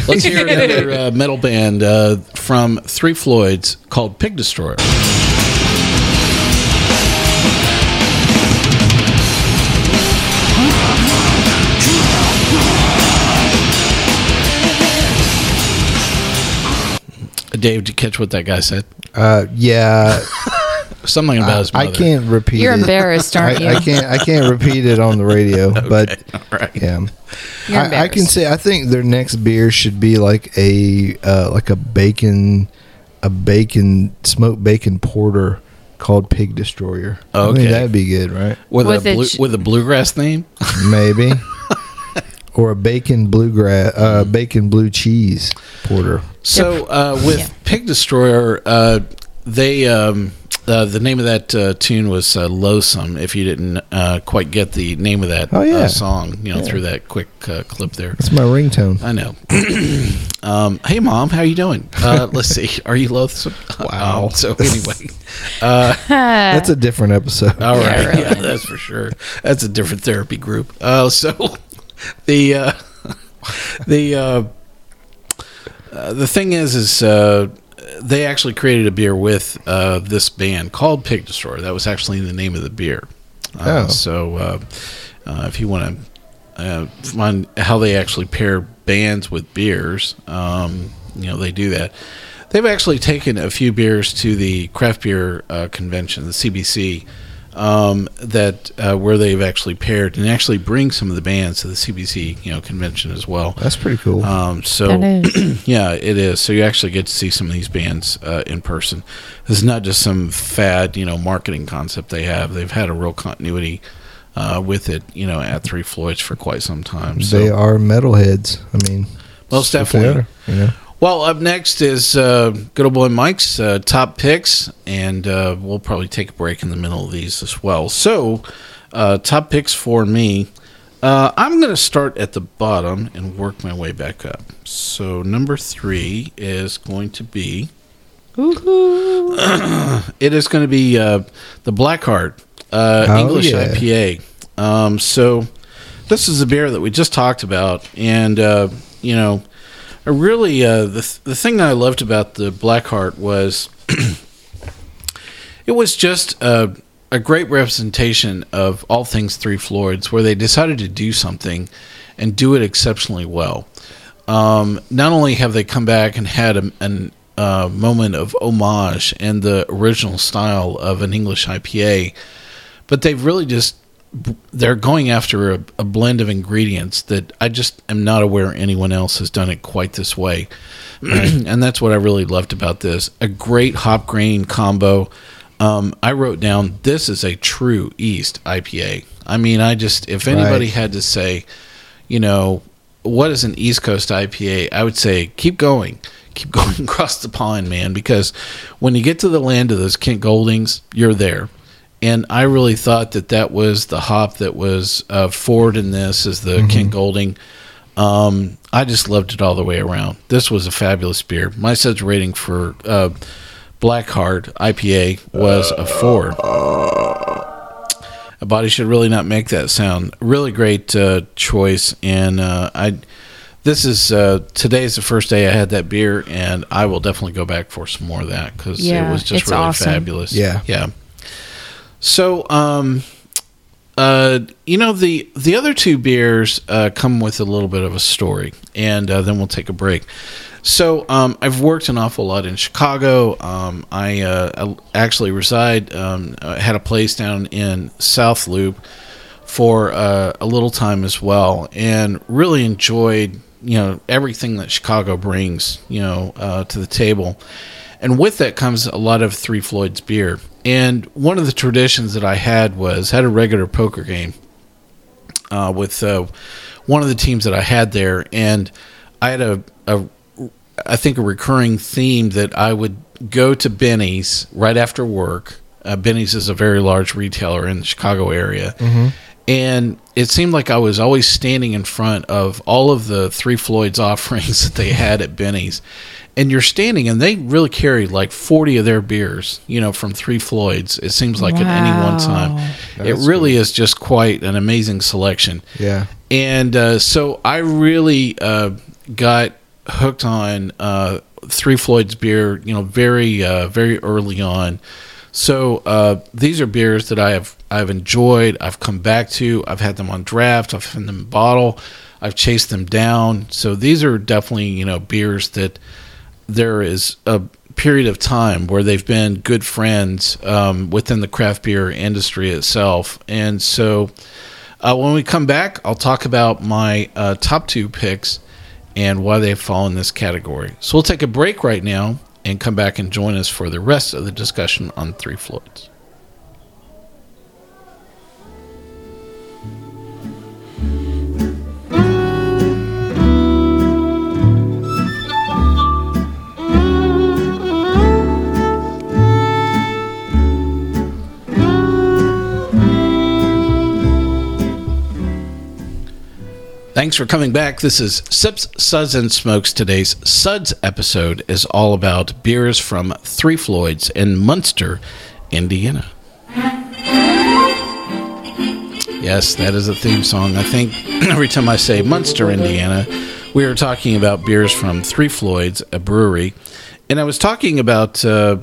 Speaker 2: let's hear another uh, metal band uh, from Three Floyds called Pig Destroyer. Dave, did you catch what that guy said?
Speaker 3: uh, yeah,
Speaker 2: Something about his
Speaker 3: I can't repeat.
Speaker 4: You're
Speaker 3: it.
Speaker 4: embarrassed, aren't
Speaker 3: I,
Speaker 4: you?
Speaker 3: I can't. I can't repeat it on the radio. But
Speaker 2: All right.
Speaker 3: yeah,
Speaker 4: You're
Speaker 3: I, I can say I think their next beer should be like a uh, like a bacon, a bacon smoked bacon porter called Pig Destroyer. I
Speaker 2: Okay.
Speaker 3: think that'd be good, right?
Speaker 2: With,
Speaker 4: With
Speaker 2: a
Speaker 4: a
Speaker 2: blue,
Speaker 4: ch-
Speaker 2: with a bluegrass theme.
Speaker 3: Maybe. or a bacon bluegrass, uh, bacon blue cheese porter.
Speaker 2: So uh, with
Speaker 4: Yeah.
Speaker 2: Pig Destroyer, uh, they um, uh, the name of that uh, tune was uh, "Loathsome." If you didn't uh, quite get the name of that
Speaker 3: Oh, yeah.
Speaker 2: uh, song, you know, through that quick uh, clip there.
Speaker 3: That's my ringtone.
Speaker 2: I know. um, hey, mom, how are you doing? Uh, let's see. Are you loathsome?
Speaker 3: Wow.
Speaker 2: Um, so anyway, uh,
Speaker 3: That's a different episode.
Speaker 2: all
Speaker 4: Yeah, really.
Speaker 2: yeah, that's for sure. That's a different therapy group. Uh, so the uh, the uh, the thing is, is uh, they actually created a beer with uh, this band called Pig Destroyer. That was actually the name of the beer. Uh,
Speaker 3: Oh.
Speaker 2: So uh, uh, if you want to uh, find how they actually pair bands with beers, um, you know, they do that. They've actually taken a few beers to the craft beer uh, convention, the CBC, um, that uh, where they've actually paired and actually bring some of the bands to the CBC, you know, convention as well.
Speaker 3: That's pretty cool.
Speaker 2: Um, so yeah, it is. So you actually get to see some of these bands uh, in person. This is not just some fad, you know, marketing concept they have. They've had a real continuity uh, with it, you know, at Three Floyds for quite some time. So
Speaker 3: they are metalheads. I mean,
Speaker 2: Most
Speaker 3: that's they
Speaker 2: definitely.
Speaker 3: are, you know.
Speaker 2: Well, up next is uh, good old boy Mike's uh, top picks, and uh, we'll probably take a break in the middle of these as well. So, uh, top picks for me. Uh, I'm going to start at the bottom and work my way back up. So, number three is going to be. it is going to be uh, the Blackheart uh,
Speaker 3: Oh,
Speaker 2: English
Speaker 3: yeah.
Speaker 2: IPA. Um, so, this is a beer that we just talked about, and uh, you know, really uh, the th- the thing that I loved about the Blackheart was it was just a, a great representation of all things Three Floyds, where they decided to do something and do it exceptionally well. Um, not only have they come back and had a, an uh, moment of homage and the original style of an English IPA, but they've really just they're going after a, a blend of ingredients that I just am not aware anyone else has done it quite this way. and that's what I really loved about this. A great hop grain combo. Um, I wrote down this is a true East IPA. I mean, I just if anybody
Speaker 3: Right.
Speaker 2: had to say, you know, what is an East Coast IPA, I would say keep going. Keep going across the pond, man, because when you get to the land of those Kent Goldings, you're there and I really thought that that was the hop that was uh, forward in this is the Kent Golding. Um, I just loved it all the way around. This was a fabulous beer. My suds rating for uh, Blackheart IPA was a four. A body should really not make that sound. Really great uh, choice, and uh, I. This is uh, is the first day I had that beer, and I will definitely go back for some more of that because
Speaker 4: Yeah,
Speaker 2: it was just really
Speaker 4: awesome.
Speaker 2: fabulous.
Speaker 3: Yeah.
Speaker 2: yeah. So, um, uh, you know the the other two beers uh, come with a little bit of a story, and uh, then we'll take a break. So, um, I've worked an awful lot in Chicago. Um, I, uh, I actually reside um, uh, had a place down in South Loop for uh, a little time as well, and really enjoyed you know everything that Chicago brings you know to the table. And with that comes a lot of Three Floyds beer. And one of the traditions that I had was had a regular poker game uh, with uh, one of the teams that I had there, and I had a, a I think a recurring theme that I would go to Binny's right after work. Uh, Binny's is a very large retailer in the Chicago area, and it seemed like I was always standing in front of all of the Three Floyds offerings that they had at Binny's. And you're standing, and they really carry like 40 of their beers, you know, from Three Floyds. It seems like at any one time.
Speaker 4: Wow.
Speaker 2: it really is just quite an amazing selection.
Speaker 3: Yeah.
Speaker 2: And uh, so I really uh, got hooked on uh, Three Floyds beer, you know, very uh, very early on. So uh, these are beers that I have I've enjoyed. I've come back to. I've had them on draft. I've had them in bottle. I've chased them down. So these are definitely you know beers that there is a period of time where they've been good friends um, within the craft beer industry itself. And so uh, when we come back, I'll talk about my uh, top two picks and why they fall in this category. So we'll take a break right now and come back and join us for the rest of the discussion on Three Floyds. Thanks for coming back. This is Sips, Suds, and Smokes. Today's Suds episode is all about beers from Three Floyds in Munster, Indiana. Yes, that is a theme song. I think every time I say Munster, Indiana, we are talking about beers from Three Floyds, a brewery and I was talking about uh,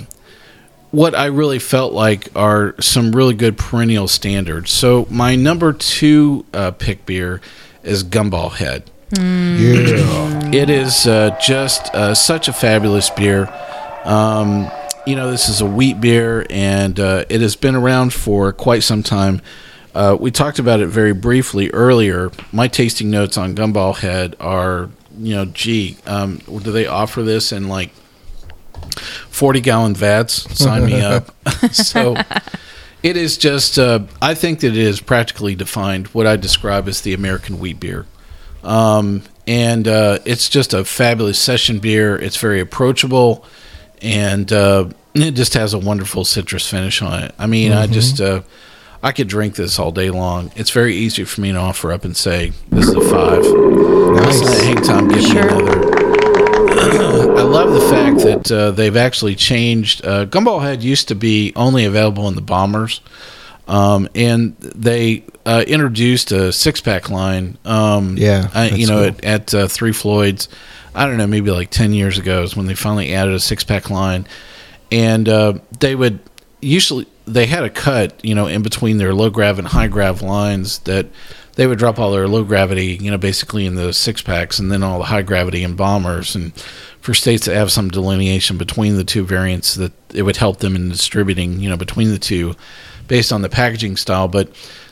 Speaker 2: what I really felt like are some really good perennial standards. So my number two uh, pick beer is Gumballhead.
Speaker 3: Yeah.
Speaker 2: It is uh, just uh, such a fabulous beer. Um, you know, this is a wheat beer, and uh, it has been around for quite some time. Uh, we talked about it very briefly earlier. My tasting notes on Gumballhead are, you know, gee, um, do they offer this in like 40 gallon vats? Sign me up. so it is just, uh, I think that it is practically defined what I describe as the American wheat beer. Um, and uh, it's just a fabulous session beer. It's very approachable, and uh, it just has a wonderful citrus finish on it. I mean, I just uh, I could drink this all day long. It's very easy for me to offer up and say this is a five. Let's let hang time give me
Speaker 4: Sure.
Speaker 2: another. I love the fact that uh, they've actually changed. Uh, Gumballhead used to be only available in the bombers, um, and they uh, introduced a six pack line. Um,
Speaker 3: Yeah,
Speaker 2: I, you know,
Speaker 3: cool.
Speaker 2: at, at uh, Three Floyds. I don't know, maybe like ten years ago is when they finally added a six pack line, and uh, they would usually they had a cut, you know, in between their low grav and high grav lines that they would drop all their low gravity, you know, basically in the six packs, and then all the high gravity in bombers. And for states that have some delineation between the two variants, that it would help them in distributing, you know, between the two, based on the packaging style. But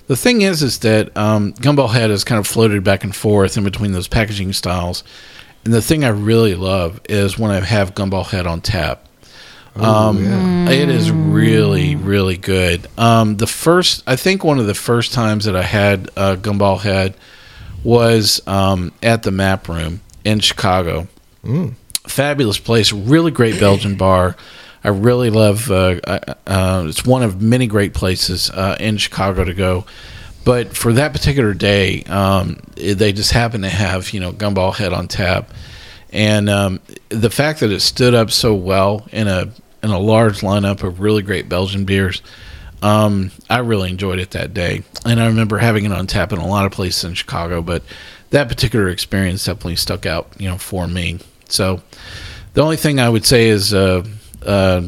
Speaker 2: the thing is, is that um, Gumballhead has kind of floated back and forth in between those packaging styles. And the thing I really love is when I have Gumballhead on tap. Um, It is really, really good. Um, the first, I think, one of the first times that I had uh, Gumballhead was um, at the Map Room in Chicago. Fabulous place, really great Belgian bar. I really love. Uh, uh, uh, it's one of many great places uh, in Chicago to go. But for that particular day, um, they just happened to have you know Gumballhead on tap, and um, the fact that it stood up so well in a in a large lineup of really great Belgian beers, um, I really enjoyed it that day. And I remember having it on tap in a lot of places in Chicago, but that particular experience definitely stuck out, you know, for me. So the only thing I would say is uh, uh,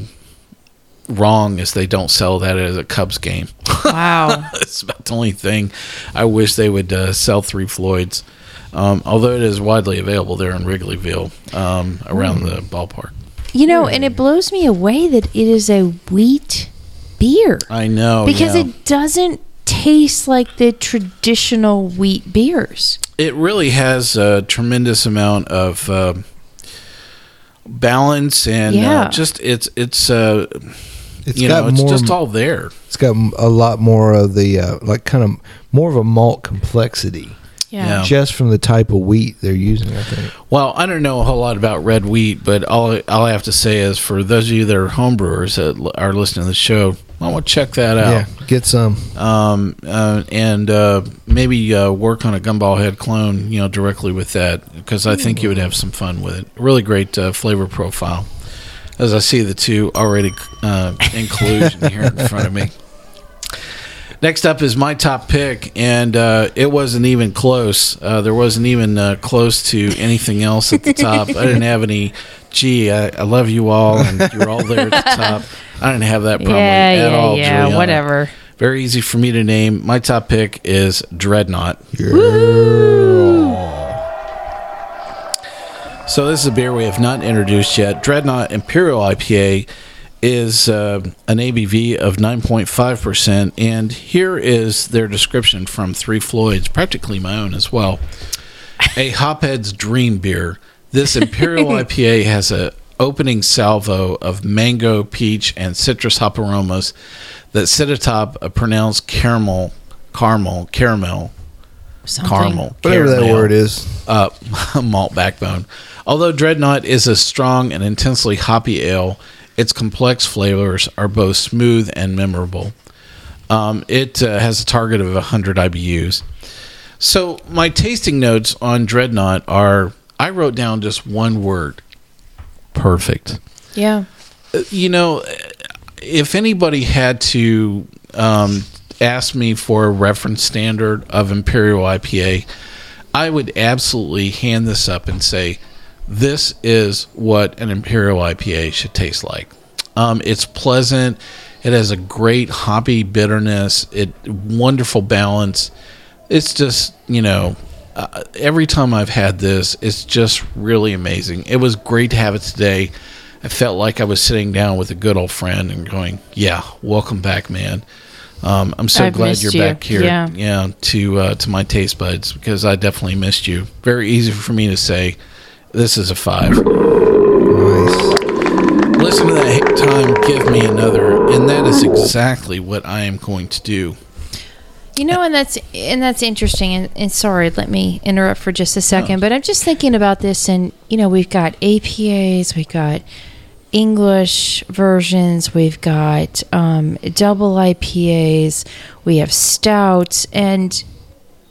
Speaker 2: wrong is they don't sell that as a Cubs game.
Speaker 4: Wow.
Speaker 2: it's about the only thing I wish they would uh, sell Three Floyds. Um, although it is widely available there in Wrigleyville, um, around the ballpark.
Speaker 4: You know, and it blows me away that it is a wheat beer
Speaker 2: I know
Speaker 4: because
Speaker 2: yeah.
Speaker 4: it doesn't taste like the traditional wheat beers.
Speaker 2: it really has a tremendous amount of uh, balance and
Speaker 4: Yeah.
Speaker 2: uh, just it's it's uh,
Speaker 3: It's
Speaker 2: you
Speaker 3: got
Speaker 2: know it's
Speaker 3: more.
Speaker 2: just all there.
Speaker 3: it's got a lot more of the uh, like kind of more of a malt complexity,
Speaker 2: Yeah.
Speaker 3: just from the type of wheat they're using. I think.
Speaker 2: Well, I don't know a whole lot about red wheat, but all all I have to say is for those of you that are homebrewers that are listening to the show, I want to check that out.
Speaker 3: Yeah, get some.
Speaker 2: um, uh, and uh, maybe uh, work on a gumball head clone, you know, directly with that because I think you would have some fun with it. Really great uh, flavor profile. As I see the two already uh, in collusion here in front of me. Next up is my top pick, and uh, it wasn't even close. Uh, there wasn't even uh, close to anything else at the top. I didn't have any. Gee, I, I love you all, and you're all there at the top. I didn't have that problem
Speaker 4: yeah,
Speaker 2: at
Speaker 4: yeah,
Speaker 2: all.
Speaker 4: yeah.
Speaker 2: Julieanna.
Speaker 4: Whatever.
Speaker 2: Very easy for me to name. My top pick is Dreadnaught. So this is a beer we have not introduced yet. Dreadnaught Imperial IPA is uh, an ABV of 9.5%, and here is their description from Three Floyds, practically my own as well. A hophead's dream beer. This Imperial IPA has a opening salvo of mango, peach, and citrus hop aromas that sit atop a pronounced caramel, caramel, caramel,
Speaker 4: Something.
Speaker 2: caramel,
Speaker 3: Whatever that word is.
Speaker 2: uh, malt backbone. Although Dreadnaught is a strong and intensely hoppy ale, its complex flavors are both smooth and memorable. Um, it uh, has a target of 100 IBUs. So, my tasting notes on Dreadnaught are I wrote down just one word perfect
Speaker 4: Yeah.
Speaker 2: you know, if anybody had to um, ask me for a reference standard of Imperial IPA, I would absolutely hand this up and say this is what an Imperial IPA should taste like. Um, it's pleasant. It has a great hoppy bitterness. It wonderful balance. It's just you know, uh, every time I've had this, it's just really amazing. It was great to have it today. I felt like I was sitting down with a good old friend and going, "Yeah, welcome back, man." Um, I'm so
Speaker 4: I've
Speaker 2: glad you're
Speaker 4: you.
Speaker 2: back here.
Speaker 4: Yeah.
Speaker 2: yeah, to uh, to my taste buds because I definitely missed you. Very easy for me to say. This is a five.
Speaker 3: Nice.
Speaker 2: Listen to that time. Give me another, and that is exactly what I am going to do.
Speaker 4: You know, and that's and that's interesting. And, and sorry, let me interrupt for just a second. But I'm just thinking about this, and you know, we've got APAs, we've got English versions, we've got um, double IPAs, we have stouts, and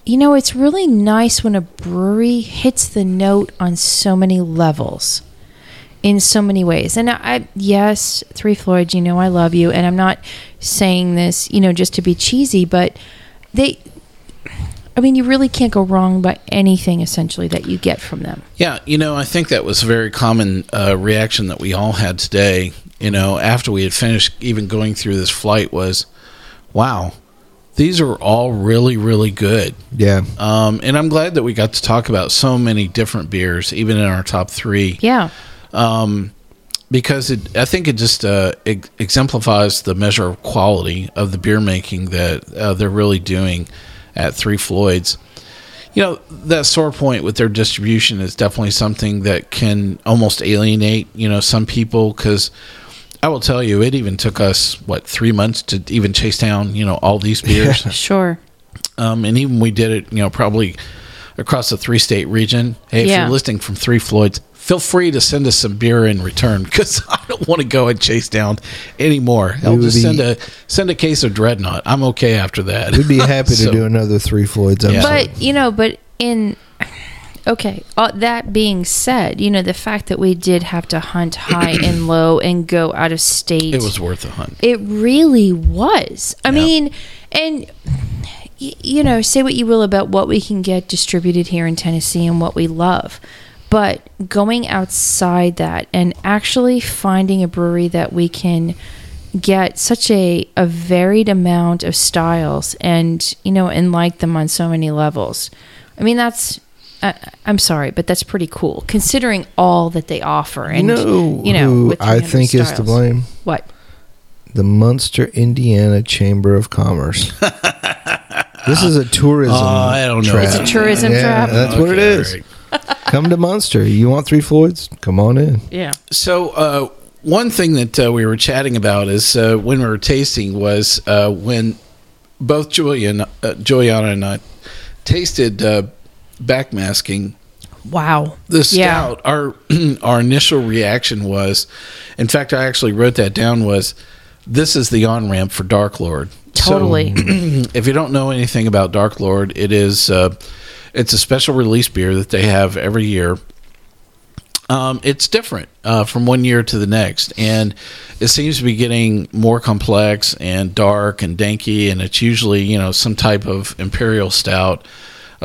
Speaker 4: you know, it's really nice when a brewery hits the note on so many levels in so many ways. And I, yes, Three Floyds, you know, I love you. And I'm not saying this, you know, just to be cheesy, but they, I mean, you really can't go wrong by anything essentially that you get from them.
Speaker 2: Yeah, you know, I think that was a very common uh, reaction that we all had today. You know, after we had finished even going through this flight, was, "Wow, these are all really, really good."
Speaker 3: Yeah.
Speaker 2: Um, and I'm glad that we got to talk about so many different beers, even in our top three.
Speaker 4: Yeah.
Speaker 2: um, because it, I think it just uh, ex- exemplifies the measure of quality of the beer making that uh, they're really doing at Three Floyds. You know, that sore point with their distribution is definitely something that can almost alienate, you know, some people because I will tell you, it even took us, what, three months to even chase down, you know, all these beers.
Speaker 4: Sure.
Speaker 2: Um, and even we did it, you know, probably across the three state region. Hey, if
Speaker 4: Yeah.
Speaker 2: you're listening from Three Floyds, feel free to send us some beer in return because I don't want to go and chase down anymore. I'll just
Speaker 3: be-
Speaker 2: send a send a case of Dreadnaught. I'm okay after that.
Speaker 3: We'd be happy to do another Three Floyds episode.
Speaker 2: Yeah.
Speaker 4: But, you know, but in, okay, uh, that being said, you know, the fact that we did have to hunt high and low and go out of state.
Speaker 2: It was worth a hunt.
Speaker 4: It really was. I
Speaker 2: Yeah.
Speaker 4: mean, and y- you know, say what you will about what we can get distributed here in Tennessee and what we love, but going outside that and actually finding a brewery that we can get such a, a varied amount of styles and you know and like them on so many levels i mean that's I, i'm sorry but that's pretty cool considering all that they offer and
Speaker 3: you know,
Speaker 4: you know
Speaker 3: who I
Speaker 4: 300
Speaker 3: think is to blame?
Speaker 4: what
Speaker 3: The Munster, Indiana Chamber of Commerce. this is a tourism.
Speaker 2: Oh, I don't know.
Speaker 3: trap.
Speaker 2: It's
Speaker 4: a tourism
Speaker 3: Yeah,
Speaker 4: trap?
Speaker 3: That's what it is.
Speaker 2: Okay,
Speaker 3: is.
Speaker 2: all right.
Speaker 3: Come to Munster. You want Three Floyds? Come on in.
Speaker 4: yeah
Speaker 2: So, uh, one thing that uh, we were chatting about is uh, when we were tasting was uh, when both Julian, uh, Julieanna and I tasted uh, backmasking
Speaker 4: wow
Speaker 2: the
Speaker 4: Yeah.
Speaker 2: stout. Our our initial reaction was, in fact, I actually wrote that down. Was this is the on ramp for Dark Lord? So,
Speaker 4: Totally.
Speaker 2: if you don't know anything about Dark Lord, it is uh, it's a special release beer that they have every year. Um, it's different uh, from one year to the next, and it seems to be getting more complex and dark and danky. And it's usually you know some type of imperial stout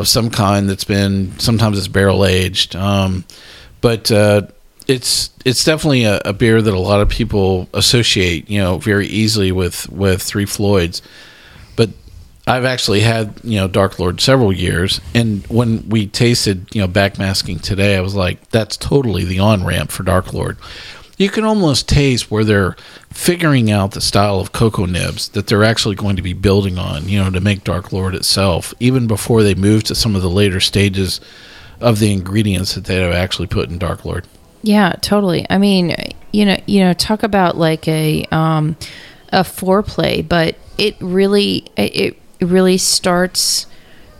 Speaker 2: of some kind that's been sometimes it's barrel aged, um, but uh, it's it's definitely a, a beer that a lot of people associate you know very easily with with Three Floyds. But I've actually had you know Dark Lord several years, and when we tasted you know backmasking today, I was like, that's totally the on ramp for Dark Lord. You can almost taste where they're figuring out the style of cocoa nibs that they're actually going to be building on, you know, to make Dark Lord itself, even before they move to some of the later stages of the ingredients that they have actually put in Dark Lord.
Speaker 4: Yeah, totally. I mean, you know, you know, talk about like a um, a foreplay, but it really it it really starts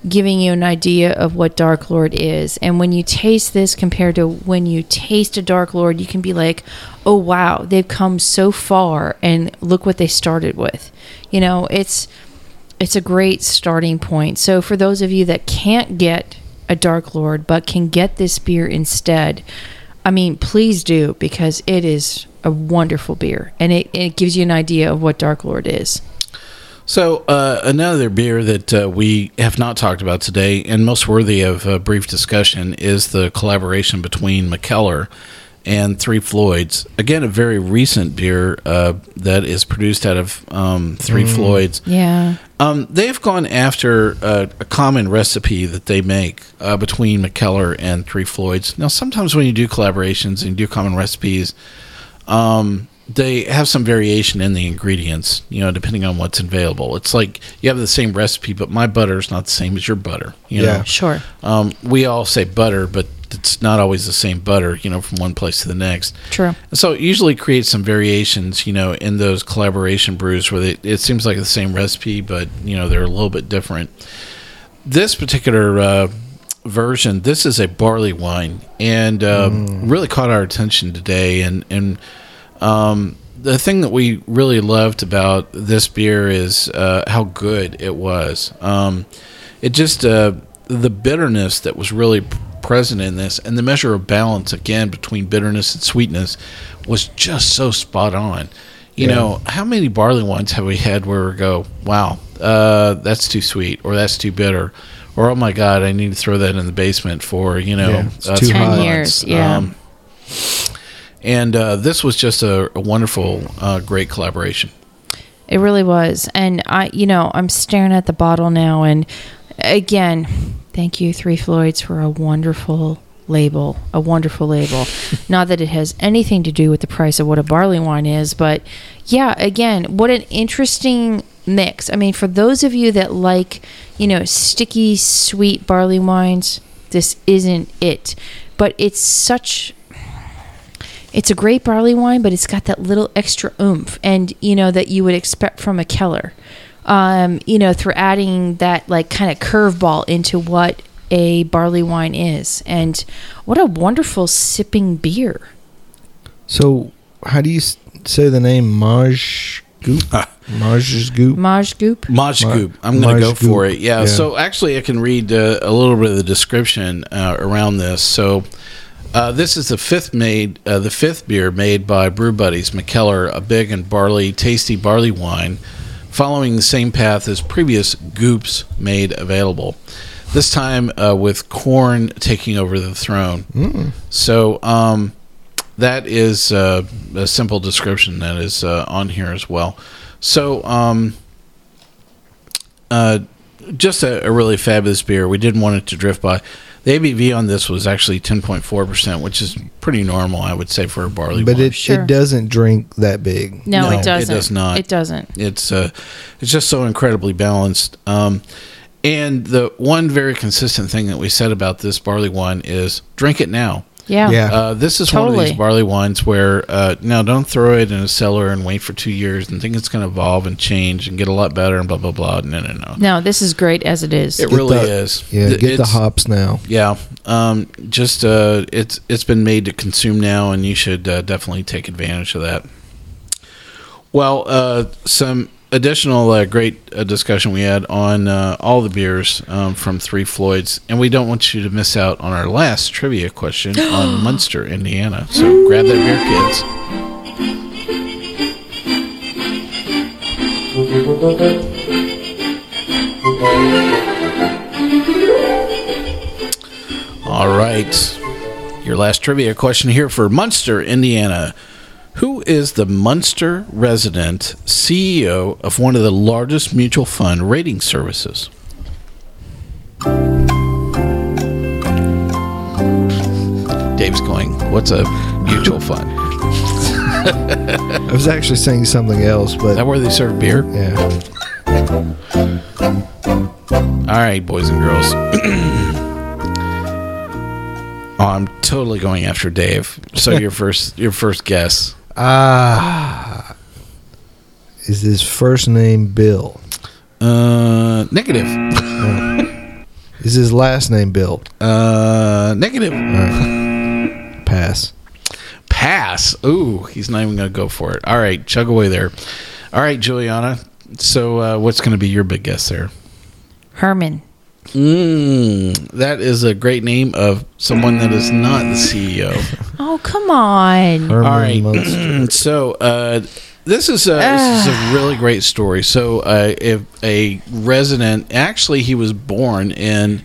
Speaker 4: giving you an idea of what Dark Lord is. And when you taste this compared to when you taste a Dark Lord, you can be like, "Oh wow, they've come so far and look what they started with." You know, it's it's a great starting point. So for those of you that can't get a Dark Lord but can get this beer instead, I mean, please do because it is a wonderful beer and it, it gives you an idea of what Dark Lord is.
Speaker 2: So, uh, another beer that uh, we have not talked about today, and most worthy of a brief discussion, is the collaboration between Mikkeller and Three Floyds. Again, a very recent beer uh, that is produced out of um, Three Floyds.
Speaker 4: Yeah.
Speaker 2: Um, they've gone after uh, a common recipe that they make uh, between Mikkeller and Three Floyds. Now, sometimes when you do collaborations and you do common recipes, um, they have some variation in the ingredients, you know, depending on what's available. It's like you have the same recipe, but my butter is not the same as your butter. You
Speaker 3: Yeah.
Speaker 2: know,
Speaker 4: Sure.
Speaker 2: um, we all say butter, but it's not always the same butter, you know, from one place to the next.
Speaker 4: True.
Speaker 2: So it usually creates some variations, you know, in those collaboration brews where they, it seems like the same recipe, but you know they're a little bit different. This particular uh, version, this is a barley wine, and um, really caught our attention today. And and um, the thing that we really loved about this beer is uh, how good it was. Um, it just uh, the bitterness that was really present in this, and the measure of balance again between bitterness and sweetness was just so spot on. You
Speaker 3: Yeah.
Speaker 2: know, how many barley wines have we had where we go, wow, uh, that's too sweet, or that's too bitter, or oh my god, I need to throw that in the basement for you know
Speaker 3: Yeah, it's
Speaker 2: uh,
Speaker 3: too
Speaker 2: three
Speaker 3: hot.
Speaker 4: 10 years,
Speaker 2: months.
Speaker 4: yeah.
Speaker 2: And uh, this was just a, a wonderful, uh, great collaboration.
Speaker 4: It really was. And I, you know, I'm staring at the bottle now. And again, thank you, Three Floyds, for a wonderful label. A wonderful label. Not that it has anything to do with the price of what a barley wine is, but yeah, again, what an interesting mix. I mean, for those of you that like, you know, sticky, sweet barley wines, this isn't it. But it's such it's a great barley wine, but it's got that little extra oomph, and you know that you would expect from a Keller. Um, you know, through adding that like kind of curveball into what a barley wine is, and what a wonderful sipping beer.
Speaker 3: So, how do you say the name Maj Goop? Maj's Goop.
Speaker 4: Maj Goop.
Speaker 2: Maj Goop. I'm going to go
Speaker 3: Maj
Speaker 2: for it. Yeah,
Speaker 3: Yeah.
Speaker 2: So actually, I can read uh, a little bit of the description uh, around this. So uh, this is the fifth made, uh, the fifth beer made by Brew Buddies Mikkeller, a big and barley, tasty barley wine, following the same path as previous Goops made available. This time uh, with corn taking over the throne. So um, that is uh, a simple description that is uh, on here as well. So um, uh, just a, a really fabulous beer. We didn't want it to drift by. The ABV on this was actually 10.4%, which is pretty normal, I would say, for a barley
Speaker 3: But
Speaker 2: wine.
Speaker 3: it,
Speaker 4: Sure.
Speaker 3: it doesn't drink that big.
Speaker 4: No,
Speaker 2: No,
Speaker 4: it
Speaker 2: it
Speaker 4: doesn't.
Speaker 2: does not.
Speaker 4: It doesn't.
Speaker 2: It's uh, it's just so incredibly balanced. Um, and the one very consistent thing that we said about this barley wine is drink it now.
Speaker 4: Yeah.
Speaker 3: Yeah.
Speaker 2: Uh, this is one of
Speaker 4: Totally.
Speaker 2: these barley wines where uh, now don't throw it in a cellar and wait for two years and think it's going to evolve and change and get a lot better and blah blah blah. No, no, no.
Speaker 4: No, this is great as it is.
Speaker 2: It
Speaker 3: Get
Speaker 2: really
Speaker 3: the-
Speaker 2: is.
Speaker 3: Yeah,
Speaker 2: Th-
Speaker 3: get the hops now.
Speaker 2: Yeah, um, just uh, it's it's been made to consume now, and you should uh, definitely take advantage of that. Well, uh, some additional uh, great uh, discussion we had on uh, all the beers um, from Three Floyds, and we don't want you to miss out on our last trivia question on Munster, Indiana. So grab that beer, kids. All right. Your last trivia question here for Munster, Indiana. Who is the Munster resident CEO of one of the largest mutual fund rating services? Dave's going, What's a mutual fund?
Speaker 3: I was actually saying something else,
Speaker 2: Is
Speaker 3: but
Speaker 2: that where they serve beer?
Speaker 3: yeah.
Speaker 2: All right, boys and girls. oh, I'm totally going after Dave. So your first your first guess.
Speaker 3: Ah. Is his first name Bill?
Speaker 2: Uh negative.
Speaker 3: Is his last name Bill?
Speaker 2: Uh negative.
Speaker 3: Pass.
Speaker 2: Pass. Ooh, he's not even going to go for it. All right, chug away there. All right, Julieanna. So, uh, what's going to be your big guess there?
Speaker 4: Herman.
Speaker 2: Mm, that is a great name of someone that is not the CEO.
Speaker 4: Oh, come on.
Speaker 3: Herman
Speaker 2: All right. So, uh, This is a, this is a really great story. So, uh, if a resident, actually, he was born in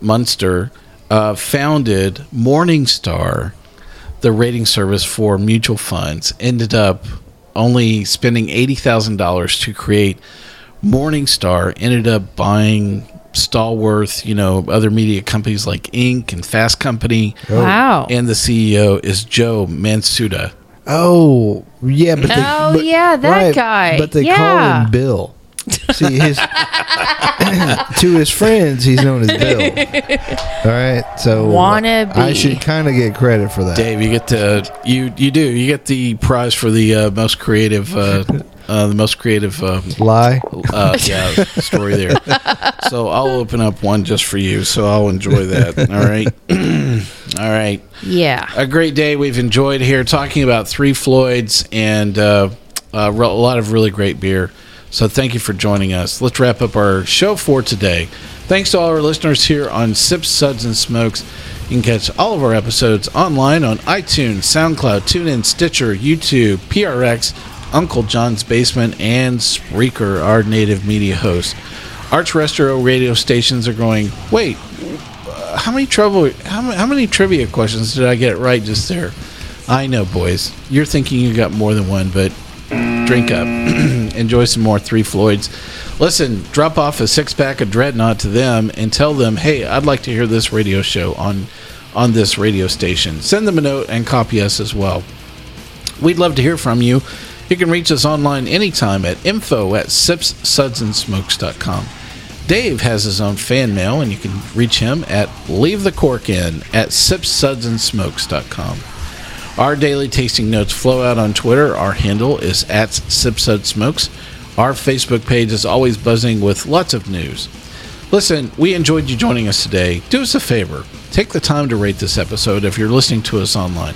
Speaker 2: Munster, uh, founded Morningstar, the rating service for mutual funds. Ended up only spending eighty thousand dollars to create Morningstar. Ended up buying Stallworth, you know, other media companies like Inc. and Fast Company.
Speaker 4: Wow.
Speaker 2: And the CEO is Joe Mansueto.
Speaker 3: Oh, yeah, but they,
Speaker 4: Oh,
Speaker 3: but-
Speaker 4: yeah, that guy.
Speaker 3: But they
Speaker 4: Yeah.
Speaker 3: call him Bill. See, his to his friends, he's known as Bill. All right, so
Speaker 4: Wannabe.
Speaker 3: I should kind of get credit for that.
Speaker 2: Dave, you get to you you do you get the prize for the uh, most creative uh, uh, the most creative uh,
Speaker 3: Lie.
Speaker 2: uh, yeah story there. So I'll open up one just for you. So I'll enjoy that. All right, all right.
Speaker 4: Yeah.
Speaker 2: A great day we've enjoyed here talking about Three Floyds and uh, uh, re- a lot of really great beer. So thank you for joining us. Let's wrap up our show for today. Thanks to all our listeners here on Sips, Suds, and Smokes. You can catch all of our episodes online on iTunes, SoundCloud, TuneIn, Stitcher, YouTube, PRX, Uncle John's Basement, and Spreaker, our native media host. Arch Restro radio stations are going, wait, uh, how many trouble how, how many trivia questions did I get right just there? I know, boys. You're thinking you got more than one, but drink up. Enjoy some more Three Floyds. Listen, drop off a six pack of Dreadnaught to them and tell them, hey, I'd like to hear this radio show on on this radio station. Send them a note and copy us as well. We'd love to hear from you. You can reach us online anytime at info at sipssudsandsmokes.com. Dave has his own fan mail, and you can reach him at leavethecorkin at sipssudsandsmokes.com. Our daily tasting notes flow out on Twitter. Our handle is at sipsudsmokes. Our Facebook page is always buzzing with lots of news. Listen, we enjoyed you joining us today. Do us a favor. Take the time to rate this episode if you're listening to us online.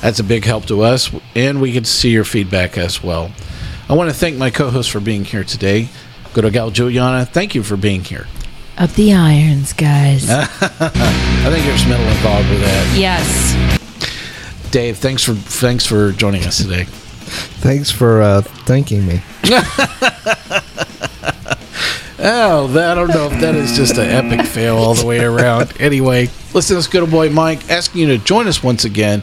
Speaker 2: That's a big help to us, and we get to see your feedback as well. I want to thank my co host for being here today. Good old gal Julieanna, thank you for being here.
Speaker 4: Up the irons, guys.
Speaker 2: I think there's metal involved with that.
Speaker 4: yes.
Speaker 2: Dave, thanks for thanks for joining us today.
Speaker 3: Thanks for uh, thanking me.
Speaker 2: Oh, that, I don't know if that is just an epic fail all the way around. Anyway, listen, this good old boy Mike asking you to join us once again